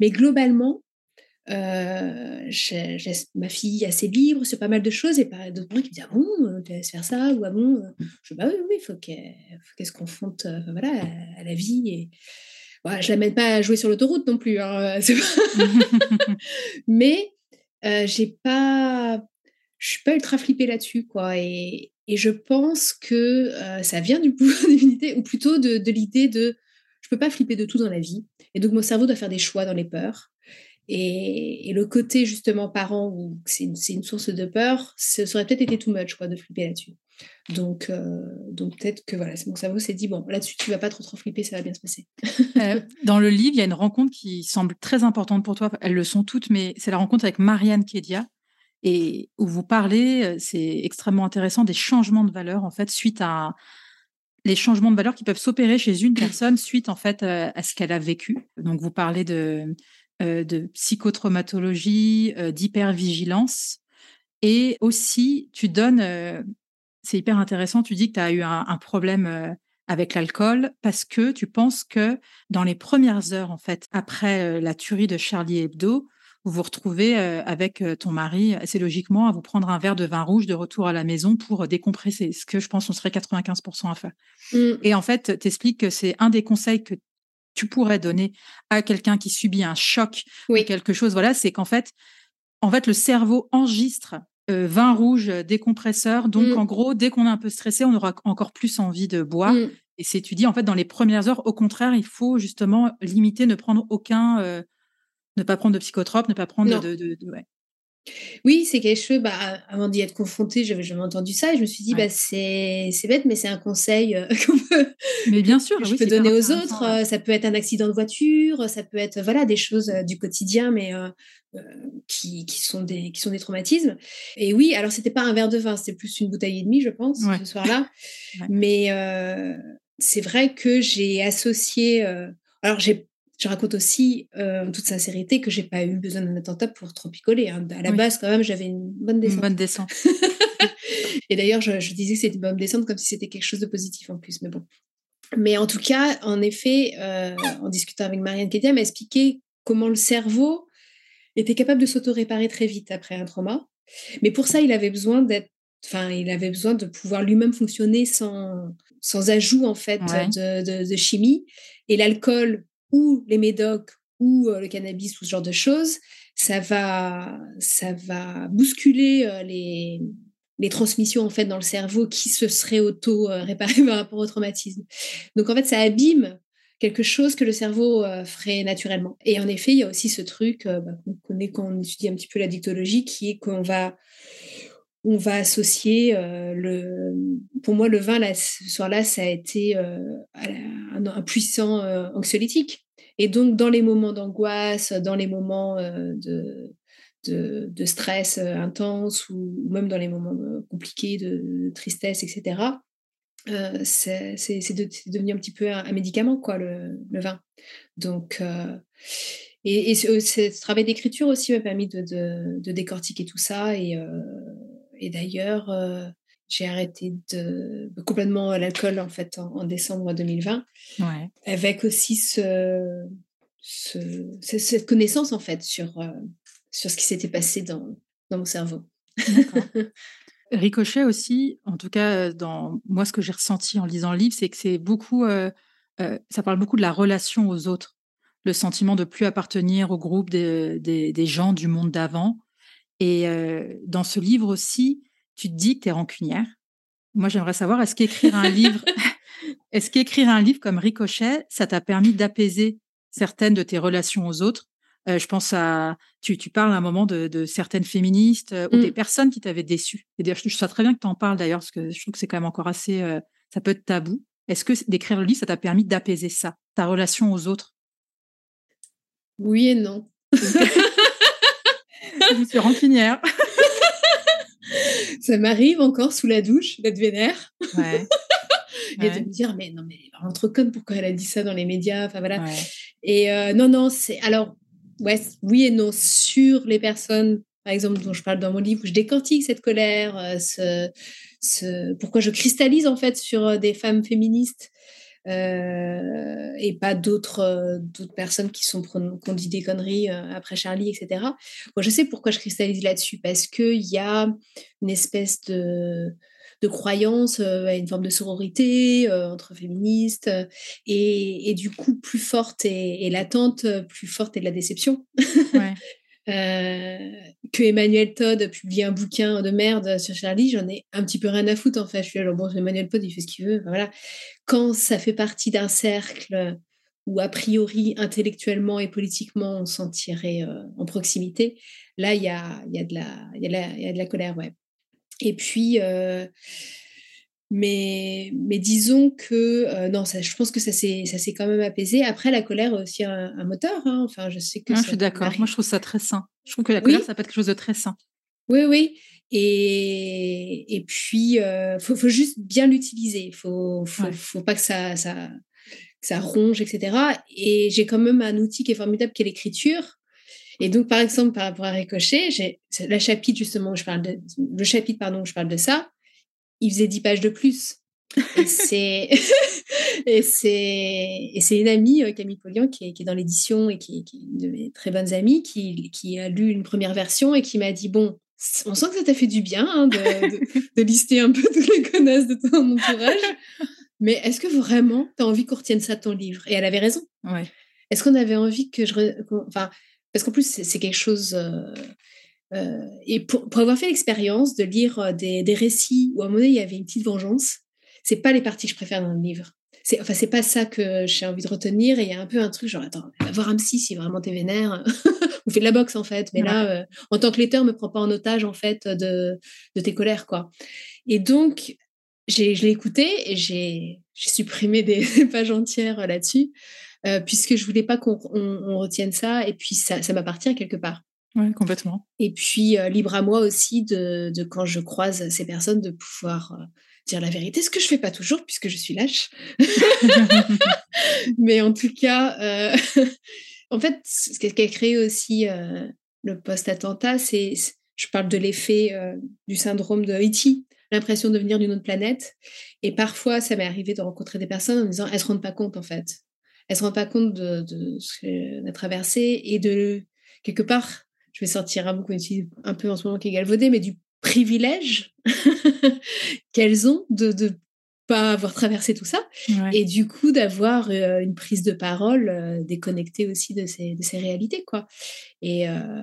Mais globalement, euh, ma fille assez libre sur pas mal de choses et pas d'autres qui me disent ah bon tu laisses faire ça ou ah bon je dis bah oui oui il faut qu'elle se confronte voilà à, la vie et voilà, je l'amène pas à jouer sur l'autoroute non plus hein, mais euh, j'ai pas je suis pas ultra flippée là-dessus, quoi. Et, et, je pense que euh, ça vient du pouvoir d'immunité, ou plutôt de, de l'idée de je peux pas flipper de tout dans la vie. Et donc mon cerveau doit faire des choix dans les peurs. Et, et le côté justement parent où c'est une, une, source de peur, ce serait peut-être été too much, quoi, de flipper là-dessus. Donc, euh, donc peut-être que voilà, mon cerveau s'est dit bon, là-dessus tu vas pas trop trop flipper, ça va bien se passer. Euh, dans le livre, il y a une rencontre qui semble très importante pour toi. Elles le sont toutes, mais c'est la rencontre avec Marianne Kedia, et où vous parlez, c'est extrêmement intéressant, des changements de valeur, en fait, suite à les changements de valeur qui peuvent s'opérer chez une personne suite, en fait, à ce qu'elle a vécu. Donc, vous parlez de, de psychotraumatologie, d'hypervigilance. Et aussi, tu donnes, c'est hyper intéressant, tu dis que tu as eu un, un problème avec l'alcool parce que tu penses que dans les premières heures, en fait, après la tuerie de Charlie Hebdo, vous vous retrouvez euh, avec euh, ton mari assez logiquement à vous prendre un verre de vin rouge de retour à la maison pour euh, décompresser, ce que je pense on serait 95% à faire. Mmh. Et en fait, t'expliques que c'est un des conseils que tu pourrais donner à quelqu'un qui subit un choc ou quelque chose. Voilà, c'est qu'en fait, en fait, le cerveau enregistre vin rouge, décompresseur. Donc, mmh. en gros, dès qu'on est un peu stressé, on aura encore plus envie de boire. Mmh. Et c'est, tu dis, en fait, dans les premières heures, au contraire, il faut justement limiter, ne prendre aucun ne pas prendre de psychotropes, ne pas prendre de, Oui, c'est quelque chose, bah, avant d'y être confrontée, j'avais jamais entendu ça et je me suis dit, bah, c'est bête, mais c'est un conseil euh, qu'on peut, mais bien sûr, je peux donner aux autres. Euh, ça peut être un accident de voiture, ça peut être voilà, des choses euh, du quotidien, mais qui, qui, sont des, qui sont des traumatismes. Et oui, alors c'était pas un verre de vin, c'était plus une bouteille et demie, je pense, ce soir-là. Mais c'est vrai que j'ai associé. alors, j'ai je raconte aussi, en toute sincérité, que j'ai pas eu besoin d'un attentat pour trop picoler. Hein. À la base, quand même, j'avais une bonne descente. Une bonne descente. et d'ailleurs, je, disais que c'était une bonne descente comme si c'était quelque chose de positif en plus. Mais bon. Mais en tout cas, en effet, en discutant avec Marianne Kedia, m'a expliqué comment le cerveau était capable de s'auto-réparer très vite après un trauma. Mais pour ça, il avait besoin d'être, enfin, il avait besoin de pouvoir lui-même fonctionner sans, sans ajout en fait de, de, chimie. Et l'alcool ou les médocs ou euh, le cannabis ou ce genre de choses, ça va, ça va bousculer euh, les, les transmissions en fait dans le cerveau qui se seraient auto-réparées par rapport au traumatisme. Donc en fait, ça abîme quelque chose que le cerveau euh, ferait naturellement. Et en effet, il y a aussi ce truc bah, qu'on connaît quand on étudie un petit peu la dictologie, qui est qu'on va on va associer le. Pour moi, le vin, là, ce soir-là, ça a été un un, puissant anxiolytique. Et donc, dans les moments d'angoisse, dans les moments de, de, stress intense ou, même dans les moments compliqués de, tristesse, etc., c'est devenu un petit peu un, médicament, quoi, le, vin. Donc, et, ce travail d'écriture aussi m'a permis de, décortiquer tout ça. Et, et d'ailleurs, j'ai arrêté de, complètement l'alcool en fait en, décembre 2020, avec aussi ce, cette connaissance en fait sur, euh, sur ce qui s'était passé dans, dans mon cerveau. Ricochet aussi, en tout cas dans moi ce que j'ai ressenti en lisant le livre, c'est que c'est beaucoup, euh, euh, ça parle beaucoup de la relation aux autres, le sentiment de plus appartenir au groupe des, des, des gens du monde d'avant. Et dans ce livre aussi, tu te dis que tu es rancunière. Moi, j'aimerais savoir, est-ce qu'écrire un livre, est-ce qu'écrire un livre comme Ricochet, ça t'a permis d'apaiser certaines de tes relations aux autres? Euh, Je pense à, tu, tu, parles à un moment de, certaines féministes euh, ou des mmh. personnes qui t'avaient déçu. Et d'ailleurs, je, sais très bien que tu en parles d'ailleurs, parce que je trouve que c'est quand même encore assez, euh, ça peut être tabou. Est-ce que d'écrire le livre, ça t'a permis d'apaiser ça, ta relation aux autres? Oui et non. je suis rancunière. ça m'arrive encore sous la douche d'être vénère. et de me dire, mais non, mais entre conne, pourquoi elle a dit ça dans les médias? Enfin voilà. Et euh, non, non, c'est. Alors, ouais, oui et non, sur les personnes, par exemple, dont je parle dans mon livre, où je décortique cette colère, euh, ce, ce, pourquoi je cristallise en fait sur euh, des femmes féministes. Euh, et pas d'autres euh, d'autres personnes qui sont qui ont dit des conneries euh, après Charlie, etc. Moi, je sais pourquoi je cristallise là-dessus parce qu'il y a une espèce de de croyance une forme de sororité entre féministes et, et, du coup plus forte et, et latente, plus forte et de la déception. Ouais. Euh, que Emmanuel Todd publie un bouquin de merde sur Charlie, j'en ai un petit peu rien à foutre en fait. Je suis là, bon, Emmanuel Todd, il fait ce qu'il veut. Voilà. Quand ça fait partie d'un cercle où a priori intellectuellement et politiquement on s'en tirait euh, en proximité, là il y a, de la colère, ouais. Et puis, euh, mais, mais disons que euh, non, ça, je pense que ça s'est quand même apaisé. Après, la colère est aussi un, moteur. Hein. Enfin, je sais que. je suis d'accord. Moi, je trouve ça très sain. Je trouve que la colère, ça peut être quelque chose de très sain. Oui, oui. Et, et puis, il euh, faut, faut, juste bien l'utiliser. Il faut, faut, faut, pas que ça, ça, ça ronge, etc. Et j'ai quand même un outil qui est formidable, qui est l'écriture. Et donc, par exemple, par rapport à Ricochet, j'ai la chapitre justement où je parle de, le chapitre pardon où je parle de ça il faisait 10 pages de plus. et c'est et une amie euh, Camille Polian qui est, qui est dans l'édition et qui, qui, est une de mes très bonnes amies qui, qui a lu une première version et qui m'a dit bon on sent que ça t'a fait du bien hein, de, de, lister un peu toutes les connasses de ton entourage mais est-ce que vraiment tu as envie qu'on retienne ça ton livre? Et elle avait raison ouais. est-ce qu'on avait envie que je enfin parce qu'en plus c'est quelque chose euh, euh, et pour, pour, avoir fait l'expérience de lire euh, des, des, récits où à un moment donné il y avait une petite vengeance, c'est pas les parties que je préfère dans le livre. C'est, enfin, c'est pas ça que j'ai envie de retenir. Et il y a un peu un truc genre, attends, va voir un psy si vraiment t'es vénère. On fait de la boxe en fait. Mais là, euh, en tant que lecteur, me prends pas en otage en fait de, de tes colères quoi. Et donc, j'ai, je l'ai écouté et j'ai, j'ai supprimé des, pages entières là-dessus. Euh, puisque je voulais pas qu'on on, on retienne ça et puis ça, ça m'appartient quelque part. Oui, complètement. Et puis, euh, libre à moi aussi de, de, quand je croise ces personnes, de pouvoir euh, dire la vérité, ce que je fais pas toujours puisque je suis lâche. Mais en tout cas, euh, en fait, ce qui a créé aussi le post-attentat, c'est, je parle de l'effet du syndrome de Haïti, l'impression de venir d'une autre planète. Et parfois, ça m'est arrivé de rencontrer des personnes en me disant, elles se rendent pas compte en fait. Elles se rendent pas compte de, de ce qu'on a traversé et de quelque part je vais sortir un mot un peu en ce moment qui est galvaudé, mais du privilège qu'elles ont de ne pas avoir traversé tout ça. Et du coup d'avoir euh, une prise de parole euh, déconnectée aussi de ces, de ces réalités quoi. Et, euh,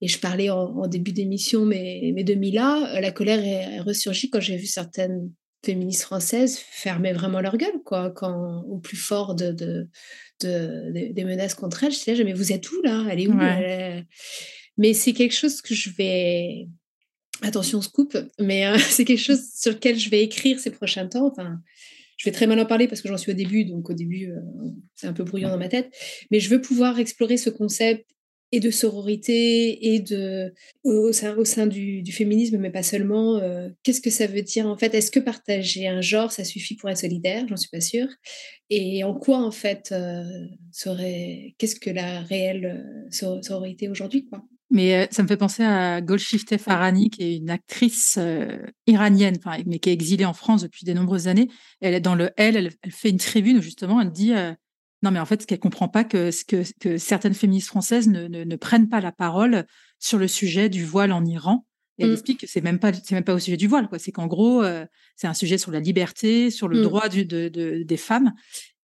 et je parlais en, début d'émission mais, mais de Mila la colère est, ressurgie quand j'ai vu certaines féministes françaises fermer vraiment leur gueule quoi quand au plus fort de, de, de, des menaces contre elles. Je disais mais vous êtes où là? Elle est où? Mais c'est quelque chose que je vais. Attention, scoop, mais euh, c'est quelque chose sur lequel je vais écrire ces prochains temps. Enfin, je vais très mal en parler parce que j'en suis au début, donc au début, c'est un peu bruyant dans ma tête. Mais je veux pouvoir explorer ce concept et de sororité et de au, sein, du, féminisme, mais pas seulement. Euh, qu'est-ce que ça veut dire en fait? Est-ce que partager un genre, ça suffit pour être solidaire? J'en suis pas sûre. Et en quoi en fait euh, serait Qu'est-ce que la réelle euh, sororité aujourd'hui quoi? Mais ça me fait penser à Golshifteh Farhani, qui est une actrice iranienne, mais qui est exilée en France depuis de nombreuses années. Elle est dans le Elle, elle, elle fait une tribune où justement elle dit non, mais en fait, ce qu'elle comprend pas, que, que, que certaines féministes françaises ne, ne, prennent pas la parole sur le sujet du voile en Iran. Et elle mmh. explique que c'est même pas, c'est même pas au sujet du voile, quoi. C'est qu'en gros, euh, c'est un sujet sur la liberté, sur le mmh. droit du, de, de, des femmes.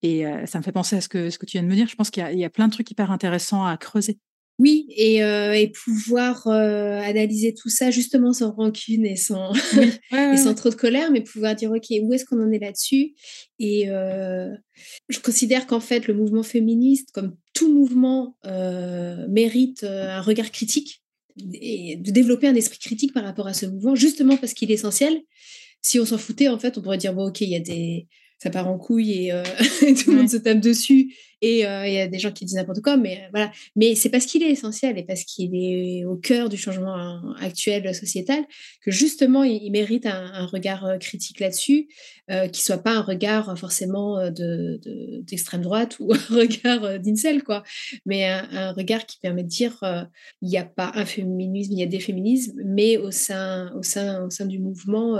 Et euh, ça me fait penser à ce que, ce que tu viens de me dire. Je pense qu'il y, y, a plein de trucs hyper intéressants à creuser. Oui, et, euh, et pouvoir euh, analyser tout ça justement sans rancune et sans, et sans trop de colère, mais pouvoir dire, OK, où est-ce qu'on en est là-dessus? Et euh, je considère qu'en fait, le mouvement féministe, comme tout mouvement, mérite un regard critique et de développer un esprit critique par rapport à ce mouvement, justement parce qu'il est essentiel. Si on s'en foutait, en fait, on pourrait dire, bon, OK, il y a des ça part en couille et, euh, tout le monde se tape dessus. Et euh, il y a des gens qui disent n'importe quoi mais euh, voilà. Mais c'est parce qu'il est essentiel et parce qu'il est au cœur du changement actuel sociétal que justement il, mérite un, regard critique là-dessus qui soit pas un regard forcément de d'extrême droite ou un regard d'incel quoi. Mais un, regard qui permet de dire il n'y a pas un féminisme il y a des féminismes mais au sein au sein au sein du mouvement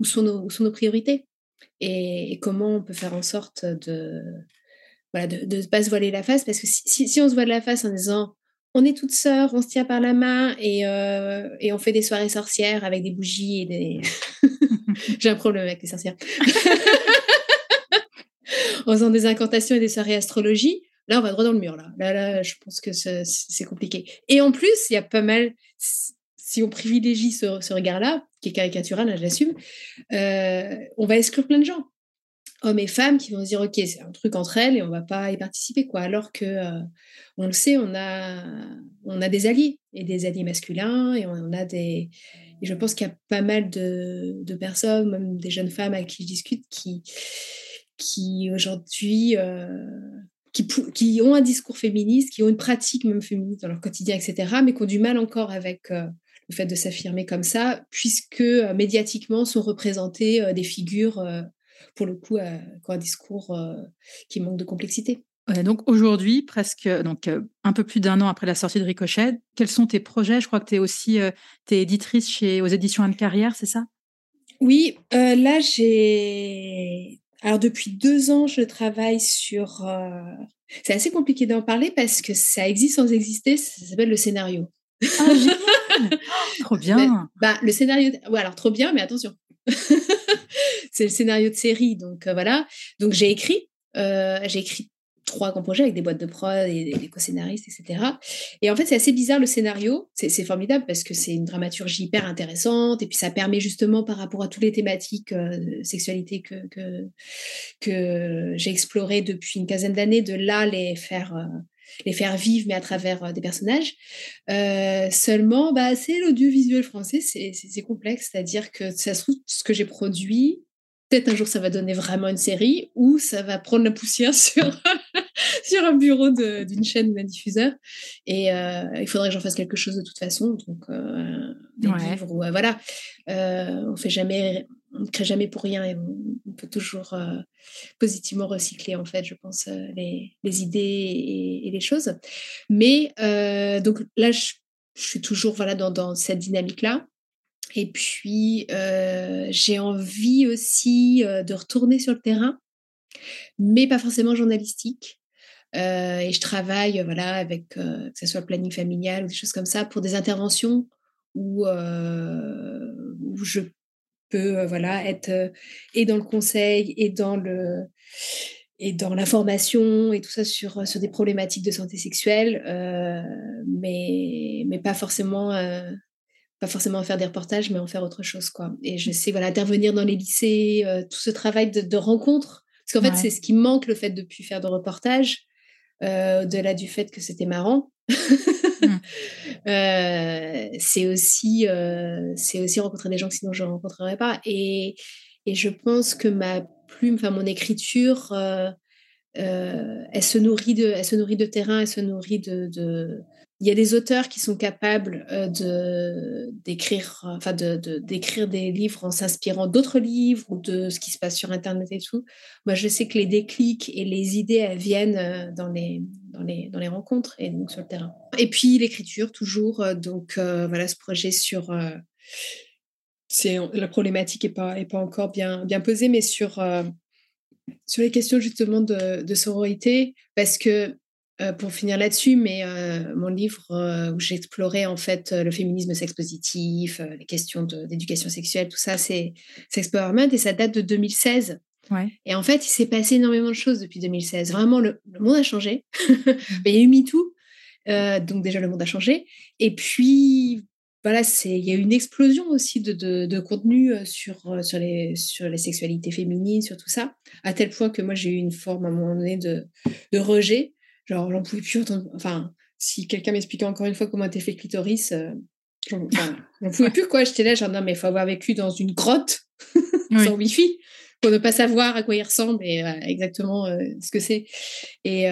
où sont nos, où sont nos priorités et, comment on peut faire en sorte de voilà de ne pas se voiler la face? Parce que si, si, on se voile la face en disant on est toutes sœurs, on se tient par la main et, euh, et on fait des soirées sorcières avec des bougies et des j'ai un problème avec les sorcières. En faisant des incantations et des soirées astrologie là on va droit dans le mur là. Là, là je pense que c'est compliqué. Et en plus il y a pas mal si on privilégie ce, regard-là, qui est caricatural, là, je l'assume, euh, on va exclure plein de gens, hommes et femmes, qui vont se dire ok, c'est un truc entre elles et on va pas y participer, quoi. Alors que euh, on le sait, on a, on a des alliés et des alliés masculins et on, a des, et je pense qu'il y a pas mal de, personnes, même des jeunes femmes avec qui je discute, qui, qui aujourd'hui euh, qui, ont un discours féministe, qui ont une pratique même féministe dans leur quotidien, etc., mais qui ont du mal encore avec le fait de s'affirmer comme ça, puisque euh, médiatiquement sont représentées euh, des figures, euh, pour le coup, qui ont un discours qui manque de complexité. donc aujourd'hui, presque donc un peu plus d'un an après la sortie de Ricochet, quels sont tes projets? Je crois que tu es aussi es éditrice chez aux éditions Anne Carrière, c'est ça? Oui, là j'ai alors depuis deux ans, je travaille sur. C'est assez compliqué d'en parler parce que ça existe sans exister. Ça s'appelle le scénario. Ah, trop bien. bah, le scénario, ouais, alors trop bien, mais attention. c'est le scénario de série, donc euh, voilà. Donc j'ai écrit, euh, j'ai écrit trois grands projets avec des boîtes de prod et des, co-scénaristes, etc. Et en fait, c'est assez bizarre le scénario. C'est formidable parce que c'est une dramaturgie hyper intéressante et puis ça permet justement par rapport à toutes les thématiques euh, de sexualité que, que, que j'ai explorées depuis une quinzaine d'années, de là les faire les faire vivre, mais à travers euh, des personnages. Euh, seulement, bah, c'est l'audiovisuel français, c'est complexe, c'est-à-dire que ça se trouve, ce que j'ai produit, peut-être un jour ça va donner vraiment une série, ou ça va prendre la poussière sur, sur un bureau d'une chaîne ou d'un diffuseur. Et euh, il faudrait que j'en fasse quelque chose de toute façon, donc des livres, ou voilà. on fait jamais on ne crée jamais pour rien et on, peut toujours euh, positivement recycler, en fait, je pense, euh, les, idées et, les choses. Mais euh, donc là, je, suis toujours voilà, dans, cette dynamique-là. Et puis, j'ai envie aussi de retourner sur le terrain, mais pas forcément journalistique. et je travaille voilà, avec, que ce soit le planning familial ou des choses comme ça, pour des interventions où, où je peut euh, voilà, être euh, et dans le conseil et dans le et dans l'information et tout ça sur, euh, sur des problématiques de santé sexuelle, mais, mais pas forcément pas forcément faire des reportages, mais en faire autre chose. Quoi. Et je sais voilà, intervenir dans les lycées, tout ce travail de, de rencontre, parce qu'en fait, c'est ce qui manque, le fait de plus faire de reportages, au-delà du fait que c'était marrant. Mmh. Euh, c'est aussi, euh, aussi rencontrer des gens que sinon je ne rencontrerais pas. Et, et je pense que ma plume, enfin mon écriture, elle se nourrit de, elle se nourrit de terrain, elle se nourrit de il y a des auteurs qui sont capables euh, d'écrire, enfin d'écrire des livres en s'inspirant d'autres livres ou de ce qui se passe sur Internet et tout. Moi, je sais que les déclics et les idées, viennent euh, dans les, dans les, dans les rencontres et donc sur le terrain. Et puis l'écriture, toujours. Euh, donc voilà, ce projet sur... c'est, la problématique n'est pas, est pas encore bien, bien posée, mais sur, sur les questions justement de, de sororité, parce que euh, pour finir là-dessus, mais euh, mon livre euh, où j'explorais en fait le féminisme sex positif, les questions d'éducation sexuelle, tout ça, c'est Sex Powerment et ça date de 2016. Et en fait, il s'est passé énormément de choses depuis 2016. Vraiment, le, monde a changé. Mmh. il y a eu MeToo, donc déjà le monde a changé. Et puis, voilà, il y a eu une explosion aussi de, de, contenu sur, sur, les, sur les sexualités féminines, sur tout ça, à tel point que moi, j'ai eu une forme à un moment donné de, de rejet Genre, j'en pouvais plus Enfin, si quelqu'un m'expliquait encore une fois comment était fait le clitoris, euh, j'en pouvais plus, quoi. J'étais là, genre, non, mais il faut avoir vécu dans une grotte sans Wi-Fi pour ne pas savoir à quoi il ressemble et euh, exactement euh, ce que c'est. Et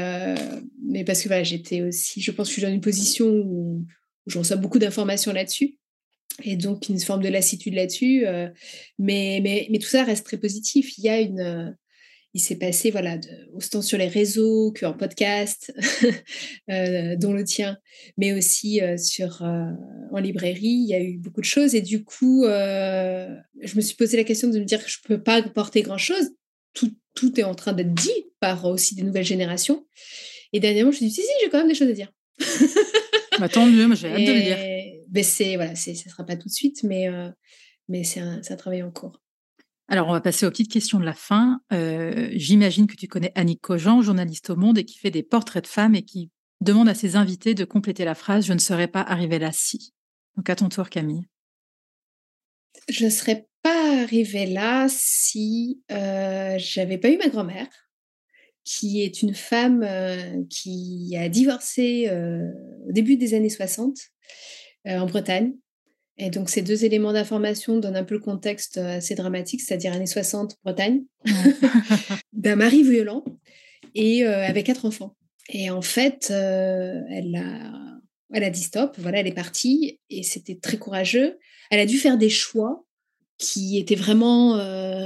mais parce que voilà, j'étais aussi, je pense que je suis dans une position où, où je reçois beaucoup d'informations là-dessus et donc une forme de lassitude là-dessus. mais, mais, mais tout ça reste très positif. Il y a une, il s'est passé, voilà, de, autant sur les réseaux qu'en podcast, euh, dont le tien, mais aussi euh, sur, euh, en librairie. Il y a eu beaucoup de choses. Et du coup, je me suis posé la question de me dire que je ne peux pas porter grand-chose. Tout, tout est en train d'être dit par aussi des nouvelles générations. Et dernièrement, je me suis dit, si, si, j'ai quand même des choses à dire. bah, tant mieux, j'ai hâte de le dire. Mais c'est, voilà, ça ne sera pas tout de suite, mais, mais c'est un, un travail en cours. Alors, on va passer aux petites questions de la fin. Euh, j'imagine que tu connais Annick Cogent, journaliste au Monde et qui fait des portraits de femmes et qui demande à ses invités de compléter la phrase Je ne serais pas arrivée là si. Donc, à ton tour, Camille. Je ne serais pas arrivée là si euh, j'avais pas eu ma grand-mère, qui est une femme euh, qui a divorcé euh, au début des années 60 en Bretagne et donc, ces deux éléments d'information donnent un peu le contexte euh, assez dramatique, c'est-à-dire années 60, Bretagne, d'un mari violent et euh, avec quatre enfants. Et en fait, euh, elle, a, elle a dit stop, voilà, elle est partie et c'était très courageux. Elle a dû faire des choix qui étaient vraiment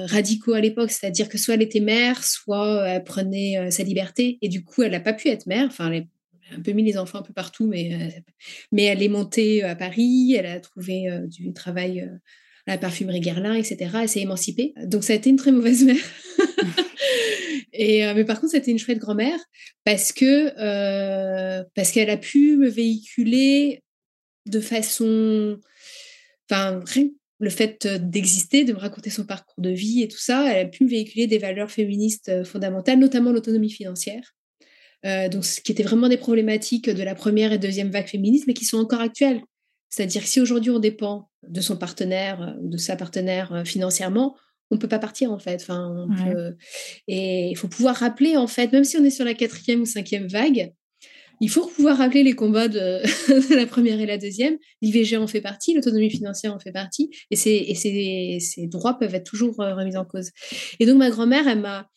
radicaux à l'époque, c'est-à-dire que soit elle était mère, soit elle prenait sa liberté et du coup, elle n'a pas pu être mère. Enfin, elle un peu mis les enfants un peu partout, mais, euh, mais elle est montée euh, à Paris, elle a trouvé euh, du travail à la parfumerie Guerlain, etc. Elle s'est émancipée. Donc ça a été une très mauvaise mère. Et, mais par contre, c'était une chouette grand-mère parce que parce qu'elle a pu me véhiculer de façon, enfin, le fait d'exister, de me raconter son parcours de vie et tout ça, elle a pu me véhiculer des valeurs féministes fondamentales, notamment l'autonomie financière. Euh, donc, ce qui étaient vraiment des problématiques de la première et deuxième vague féministe, mais qui sont encore actuelles. C'est-à-dire que si aujourd'hui on dépend de son partenaire euh, ou de sa partenaire euh, financièrement, on ne peut pas partir en fait. Enfin, Et il faut pouvoir rappeler en fait, même si on est sur la quatrième ou cinquième vague, il faut pouvoir rappeler les combats de, la première et la deuxième. L'IVG en fait partie, l'autonomie financière en fait partie, et, ces, ces droits peuvent être toujours remis en cause. Et donc ma grand-mère, elle m'a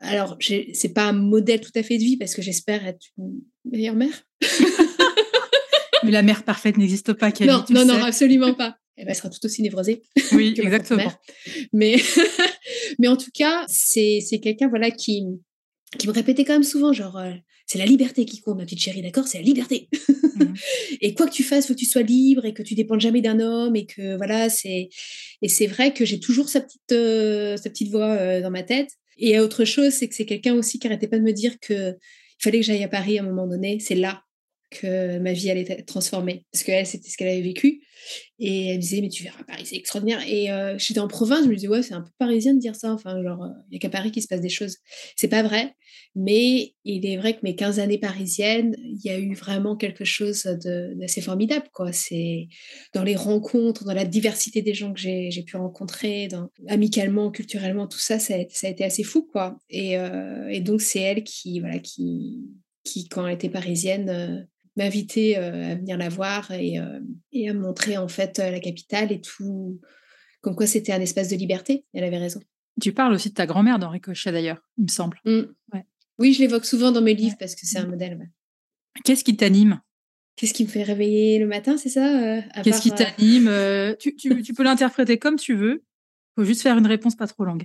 alors, c'est pas un modèle tout à fait de vie parce que j'espère être une meilleure mère. Mais la mère parfaite n'existe pas, Camille, Non, non, non, absolument pas. Elle, sera tout aussi névrosée. Oui, exactement. Mais, mais en tout cas, c'est quelqu'un voilà, qui, qui me répétait quand même souvent, genre, euh, c'est la liberté qui compte, ma petite chérie, d'accord C'est la liberté. Mmh. et quoi que tu fasses, faut que tu sois libre et que tu dépendes jamais d'un homme et que voilà, c'est et c'est vrai que j'ai toujours sa petite euh, sa petite voix euh, dans ma tête et autre chose, c'est que c'est quelqu'un aussi qui n'arrêtait pas de me dire qu'il fallait que j'aille à Paris à un moment donné. C'est là que ma vie allait être transformée. Parce qu'elle, c'était ce qu'elle avait vécu. Et elle me disait, mais tu verras Paris, c'est extraordinaire. Et euh, j'étais en province, je me disais, ouais, c'est un peu parisien de dire ça. Enfin, genre, il n'y a qu'à Paris qu'il se passe des choses. C'est pas vrai. Mais il est vrai que mes 15 années parisiennes, il y a eu vraiment quelque chose d'assez formidable, quoi. C'est dans les rencontres, dans la diversité des gens que j'ai pu rencontrer, amicalement, culturellement, tout ça, ça a, été assez fou, quoi. Et, euh, et donc, c'est elle qui, voilà, qui, qui, quand elle était parisienne, euh, m'inviter euh, à venir la voir et, euh, et, à montrer en fait euh, la capitale et tout, comme quoi c'était un espace de liberté. Elle avait raison. Tu parles aussi de ta grand-mère dans Ricochet d'ailleurs, il me semble. Mmh. Oui, je l'évoque souvent dans mes livres parce que c'est un modèle. Qu'est-ce qui t'anime? Qu'est-ce qui me fait réveiller le matin, c'est ça euh, Qu'est-ce qui t'anime tu, tu, peux l'interpréter comme tu veux. Il faut juste faire une réponse pas trop longue.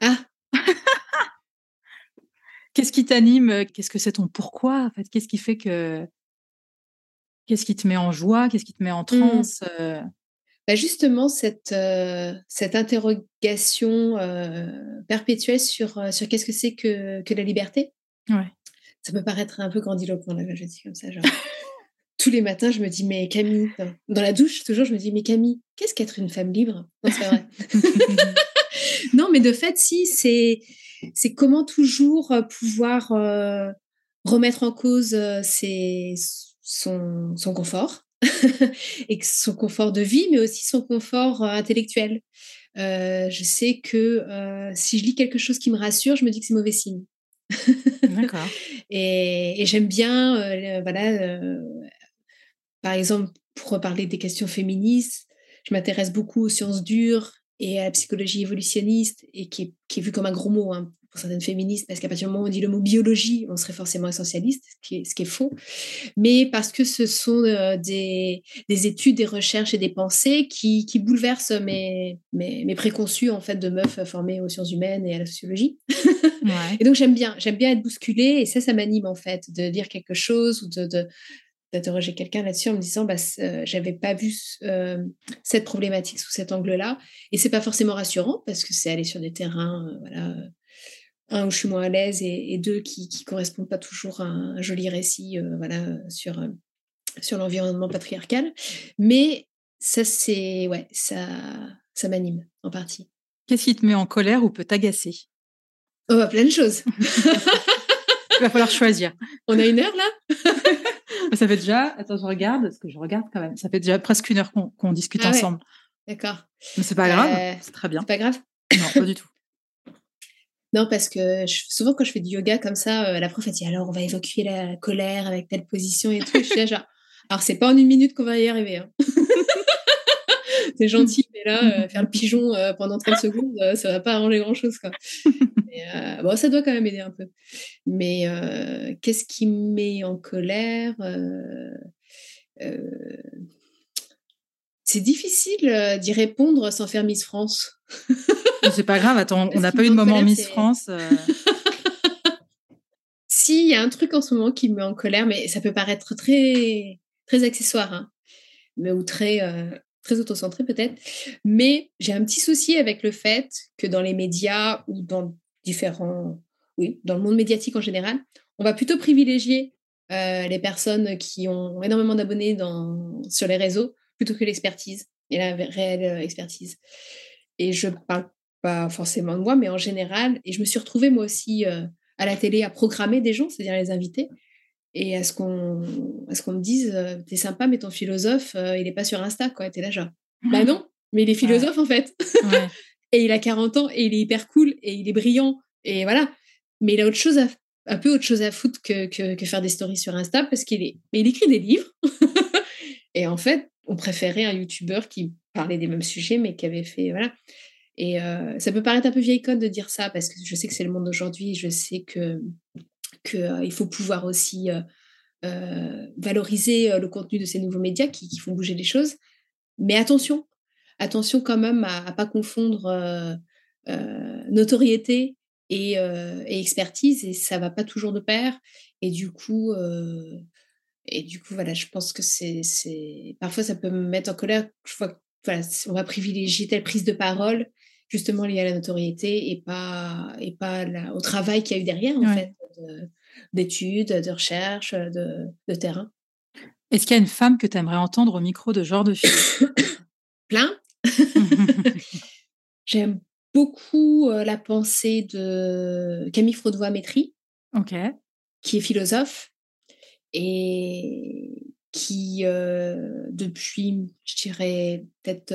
Ah Qu'est-ce qui t'anime Qu'est-ce que c'est ton pourquoi en fait? Qu'est-ce qui fait que Qu'est-ce qui te met en joie? Qu'est-ce qui te met en mmh. transe bah Justement, cette, cette interrogation perpétuelle sur, sur qu'est-ce que c'est que, que la liberté. Ouais. Ça peut paraître un peu grandiloquent, là, je dis comme ça. Genre. Tous les matins, je me dis, mais Camille, dans la douche, toujours, je me dis, mais Camille, qu'est-ce qu'être une femme libre? Non, c'est vrai. non, mais de fait, si, c'est c'est comment toujours pouvoir remettre en cause ses, son, son confort et son confort de vie, mais aussi son confort euh, intellectuel. Euh, je sais que euh, si je lis quelque chose qui me rassure, je me dis que c'est mauvais signe. D'accord. et, j'aime bien, voilà, par exemple, pour parler des questions féministes, je m'intéresse beaucoup aux sciences dures et à la psychologie évolutionniste, et qui est, qui est vue comme un gros mot hein, pour certaines féministes, parce qu'à partir du moment où on dit le mot biologie, on serait forcément essentialiste, ce qui est, ce qui est faux, mais parce que ce sont euh, des, des, études, des recherches et des pensées qui, qui bouleversent mes, mes, mes, préconçus en fait de meufs formées aux sciences humaines et à la sociologie. et donc j'aime bien, j'aime bien être bousculée, et ça, ça m'anime en fait, de dire quelque chose ou de, de d'interroger quelqu'un là-dessus en me disant bah euh, j'avais pas vu euh, cette problématique sous cet angle-là et c'est pas forcément rassurant parce que c'est aller sur des terrains voilà un où je suis moins à l'aise et, deux qui ne correspondent pas toujours à un, joli récit euh, voilà, sur, euh, sur l'environnement patriarcal. Mais ça, c'est ouais, ça, ça m'anime en partie. Qu'est-ce qui te met en colère ou peut t'agacer? Oh, bah, plein de choses. Il va falloir choisir. On a une heure là? Ça fait déjà, attends, je regarde, parce que je regarde quand même, ça fait déjà presque une heure qu'on discute ah ensemble. D'accord. Mais c'est pas grave, euh, c'est très bien. C'est pas grave Non, pas du tout. Non, parce que souvent quand je fais du yoga comme ça, euh, la prof elle dit alors on va évacuer la colère avec telle position et tout. je suis là genre, alors c'est pas en une minute qu'on va y arriver. Hein. c'est gentil, mais là, euh, faire le pigeon euh, pendant 30 secondes, ça va pas arranger grand chose. Quoi. bon, ça doit quand même aider un peu. Mais qu'est-ce qui me met en colère c'est difficile d'y répondre sans faire Miss France. c'est pas grave, attends, on n'a pas eu de moment Miss France. Euh. si, il y a un truc en ce moment qui me met en colère, mais ça peut paraître très, très accessoire, hein, mais, ou très, euh, très autocentré peut-être. Mais j'ai un petit souci avec le fait que dans les médias ou dans différents. Oui, dans le monde médiatique en général, on va plutôt privilégier euh, les personnes qui ont énormément d'abonnés sur les réseaux plutôt que l'expertise et la réelle euh, expertise. Et je parle pas forcément de moi, mais en général, et je me suis retrouvée moi aussi euh, à la télé à programmer des gens, c'est-à-dire les inviter, et à ce qu'on ce qu'on me dise, euh, t'es sympa, mais ton philosophe, il est pas sur Insta, quoi, t'es là genre, bah non, mais il est philosophe en fait. et il a 40 ans, et il est hyper cool, et il est brillant, et voilà. Mais il a autre chose à, un peu autre chose à foutre que, que, que faire des stories sur Insta, parce qu'il est, mais il écrit des livres. et en fait, on préférait un youtubeur qui parlait des mêmes sujets, mais qui avait fait. Voilà. Et euh, ça peut paraître un peu vieille code de dire ça, parce que je sais que c'est le monde d'aujourd'hui, je sais que qu'il euh, faut pouvoir aussi euh, valoriser le contenu de ces nouveaux médias qui, font bouger les choses. Mais attention, attention quand même à ne pas confondre notoriété et, et, expertise, et ça va pas toujours de pair. Et du coup, et du coup, voilà, je pense que c'est, c'est... parfois ça peut me mettre en colère. Je vois, voilà, on va privilégier telle prise de parole justement liée à la notoriété et pas et pas au travail qu'il y a eu derrière en fait, d'études, de recherche, de, de terrain. Est-ce qu'il y a une femme que tu aimerais entendre au micro de genre de fille Plein. J'aime beaucoup la pensée de Camille Fraudois-Métry, qui est philosophe et qui, euh, depuis, je dirais, peut-être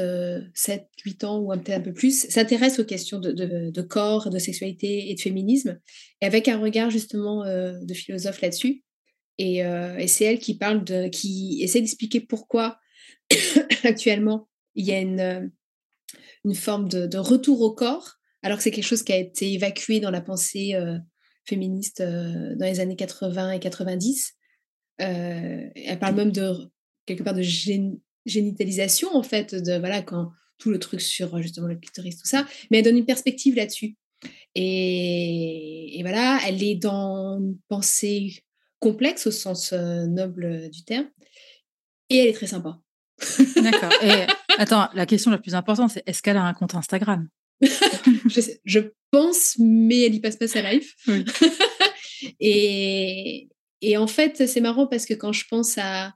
7, euh, 8 ans ou peut-être un peu plus, s'intéresse aux questions de, corps, de sexualité et de féminisme, et avec un regard justement euh, de philosophe là-dessus. Et, et c'est elle qui parle qui essaie d'expliquer pourquoi actuellement il y a une, une forme de, retour au corps, alors que c'est quelque chose qui a été évacué dans la pensée féministe dans les années 80 et 90. Elle parle même de quelque part de génitalisation en fait, de voilà quand tout le truc sur justement le clitoris, tout ça, mais elle donne une perspective là-dessus. Et, voilà, elle est dans une pensée complexe au sens noble du terme, et elle est très sympa. D'accord. Et attends, la question la plus importante, c'est est-ce qu'elle a un compte Instagram? Je, pense, mais elle y passe pas sa life. et, et, en fait, c'est marrant parce que quand je pense à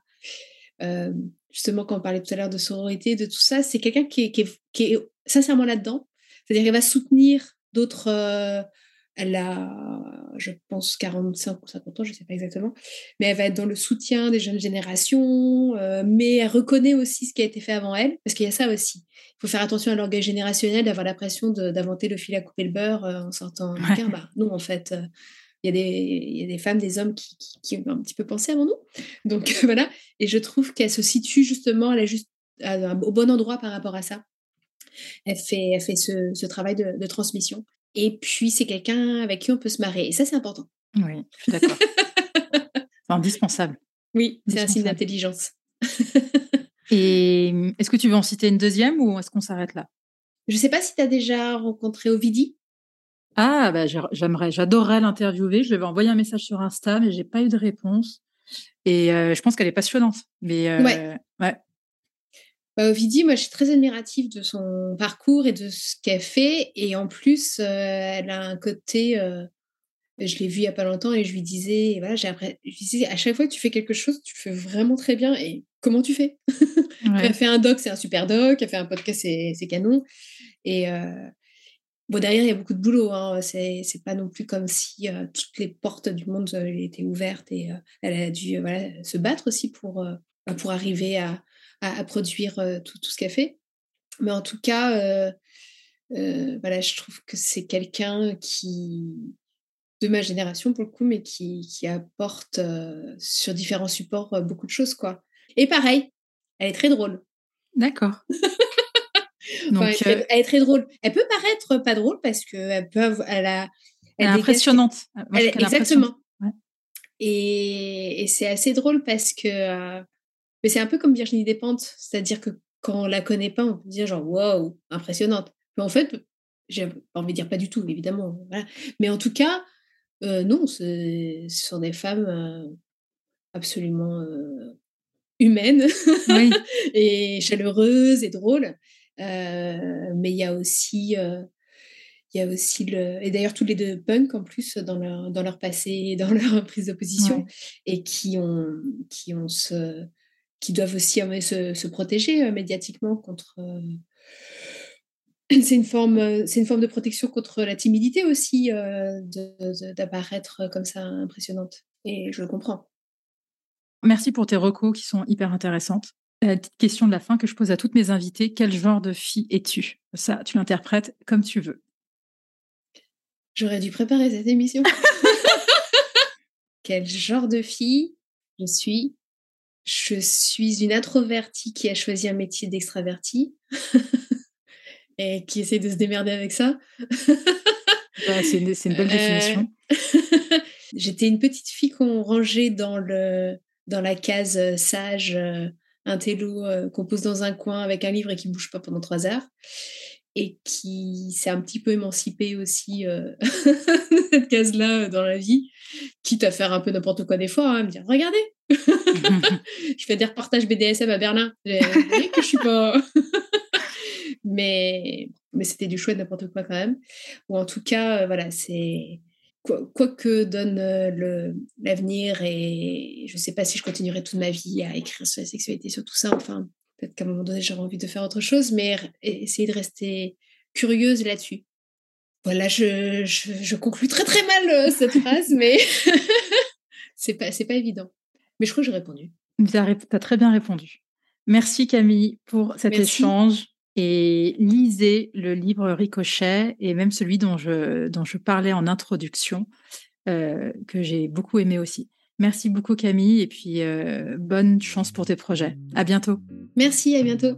justement, quand on parlait tout à l'heure de sororité, de tout ça, c'est quelqu'un qui est, qui, est, sincèrement là-dedans. C'est-à-dire qu'elle va soutenir d'autres. Euh, elle a, je pense, 45 ou 50 ans, je ne sais pas exactement, mais elle va être dans le soutien des jeunes générations, euh, mais elle reconnaît aussi ce qui a été fait avant elle, parce qu'il y a ça aussi. Il faut faire attention à l'orgueil générationnel, d'avoir l'impression d'inventer le fil à couper le beurre euh, en sortant un bah, non, en fait, il y, a des, il y a des femmes, des hommes qui, qui, ont un petit peu pensé avant nous. Donc voilà, et je trouve qu'elle se situe justement, elle est juste au bon endroit par rapport à ça. Elle fait, elle fait ce, ce travail de, de, transmission. Et puis, c'est quelqu'un avec qui on peut se marrer. Et ça, c'est important. Oui, je suis d'accord. indispensable. Oui, c'est un signe d'intelligence. et est-ce que tu veux en citer une deuxième ou est-ce qu'on s'arrête là? Je ne sais pas si tu as déjà rencontré Ovidie. Ah, bah, j'aimerais, j'adorerais l'interviewer. Je lui avais envoyé un message sur Insta, mais j'ai pas eu de réponse. Et euh, je pense qu'elle est passionnante. Mais euh, ouais. ouais. Bah, Ovidie, moi, je suis très admirative de son parcours et de ce qu'elle fait. Et en plus, euh, elle a un côté. je l'ai vu il y a pas longtemps et je lui disais, voilà, j'ai je disais, à chaque fois que tu fais quelque chose, tu fais vraiment très bien. Et comment tu fais? Elle fait un doc, c'est un super doc. Elle fait un podcast, c'est canon. Et, Bon, derrière, il y a beaucoup de boulot. Hein. C'est, pas non plus comme si euh, toutes les portes du monde euh, étaient ouvertes et euh, elle a dû voilà, se battre aussi pour, bah, pour arriver à, à, produire tout, tout, ce qu'elle fait. Mais en tout cas, voilà, je trouve que c'est quelqu'un qui, de ma génération pour le coup, mais qui, qui apporte sur différents supports beaucoup de choses. quoi. Et pareil, elle est très drôle. D'accord. Donc, elle, est très drôle. Elle peut paraître pas drôle parce qu'elle peut elle a, elle, est impressionnante. exactement. Et, c'est assez drôle parce que euh, mais c'est un peu comme Virginie Despentes, c'est-à-dire que quand on la connaît pas, on peut dire genre waouh, impressionnante. Mais en fait, j'ai envie de dire pas du tout, évidemment. Mais en tout cas, euh, non, ce sont des femmes euh, absolument humaines et chaleureuses et drôles. Euh, mais il y a aussi euh, il y a aussi le et d'ailleurs tous les deux punk en plus dans leur dans leur passé et dans leur prise de position et qui ont qui ont ce qui doivent aussi se, se protéger euh, médiatiquement contre c'est une forme c'est une forme de protection contre la timidité aussi d'apparaître comme ça impressionnante et je le comprends. Merci pour tes recos qui sont hyper intéressantes la petite question de la fin que je pose à toutes mes invitées. Quel genre de fille es-tu? Ça, tu l'interprètes comme tu veux. J'aurais dû préparer cette émission. Quel genre de fille je suis? Je suis une introvertie qui a choisi un métier d'extravertie et qui essaie de se démerder avec ça. c'est une, belle définition. Euh, j'étais une petite fille qu'on rangeait dans, le, dans la case euh, sage, euh, un télo euh, qu'on pose dans un coin avec un livre et qui bouge pas pendant trois heures et qui s'est un petit peu émancipé aussi euh, de cette case-là euh, dans la vie, quitte à faire un peu n'importe quoi des fois, hein, me dire regardez, je fais des reportages BDSM à Berlin, que je suis pas, mais mais c'était du chouette n'importe quoi quand même, ou en tout cas voilà c'est quoi, que donne euh, l'avenir et je ne sais pas si je continuerai toute ma vie à écrire sur la sexualité, sur tout ça. Enfin, peut-être qu'à un moment donné, j'aurai envie de faire autre chose, mais essayer de rester curieuse là-dessus. Voilà, je, je, conclue très très mal euh, cette phrase, mais c'est pas, pas évident. Mais je crois que j'ai répondu. Tu as, très bien répondu. Merci Camille pour cet échange et lisez le livre Ricochet et même celui dont je, dont je parlais en introduction, euh, que j'ai beaucoup aimé aussi. Merci beaucoup Camille et puis euh, bonne chance pour tes projets. À bientôt. Merci, à bientôt.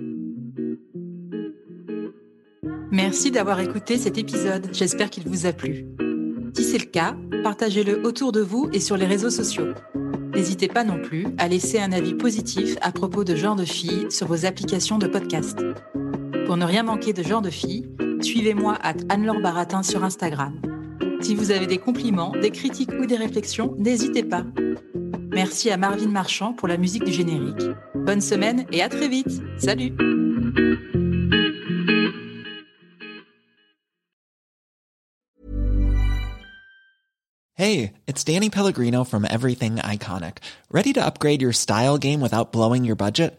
Merci d'avoir écouté cet épisode, j'espère qu'il vous a plu. Si c'est le cas, partagez-le autour de vous et sur les réseaux sociaux. N'hésitez pas non plus à laisser un avis positif à propos de Genre de Filles sur vos applications de podcast. Pour ne rien manquer de Genre de Filles, suivez-moi à Anne-Laure Baratin sur Instagram. Si vous avez des compliments, des critiques ou des réflexions, n'hésitez pas. Merci à Marvin Marchand pour la musique du générique. Bonne semaine et à très vite. Salut Hey, it's Danny Pellegrino from Everything Iconic. Ready to upgrade your style game without blowing your budget?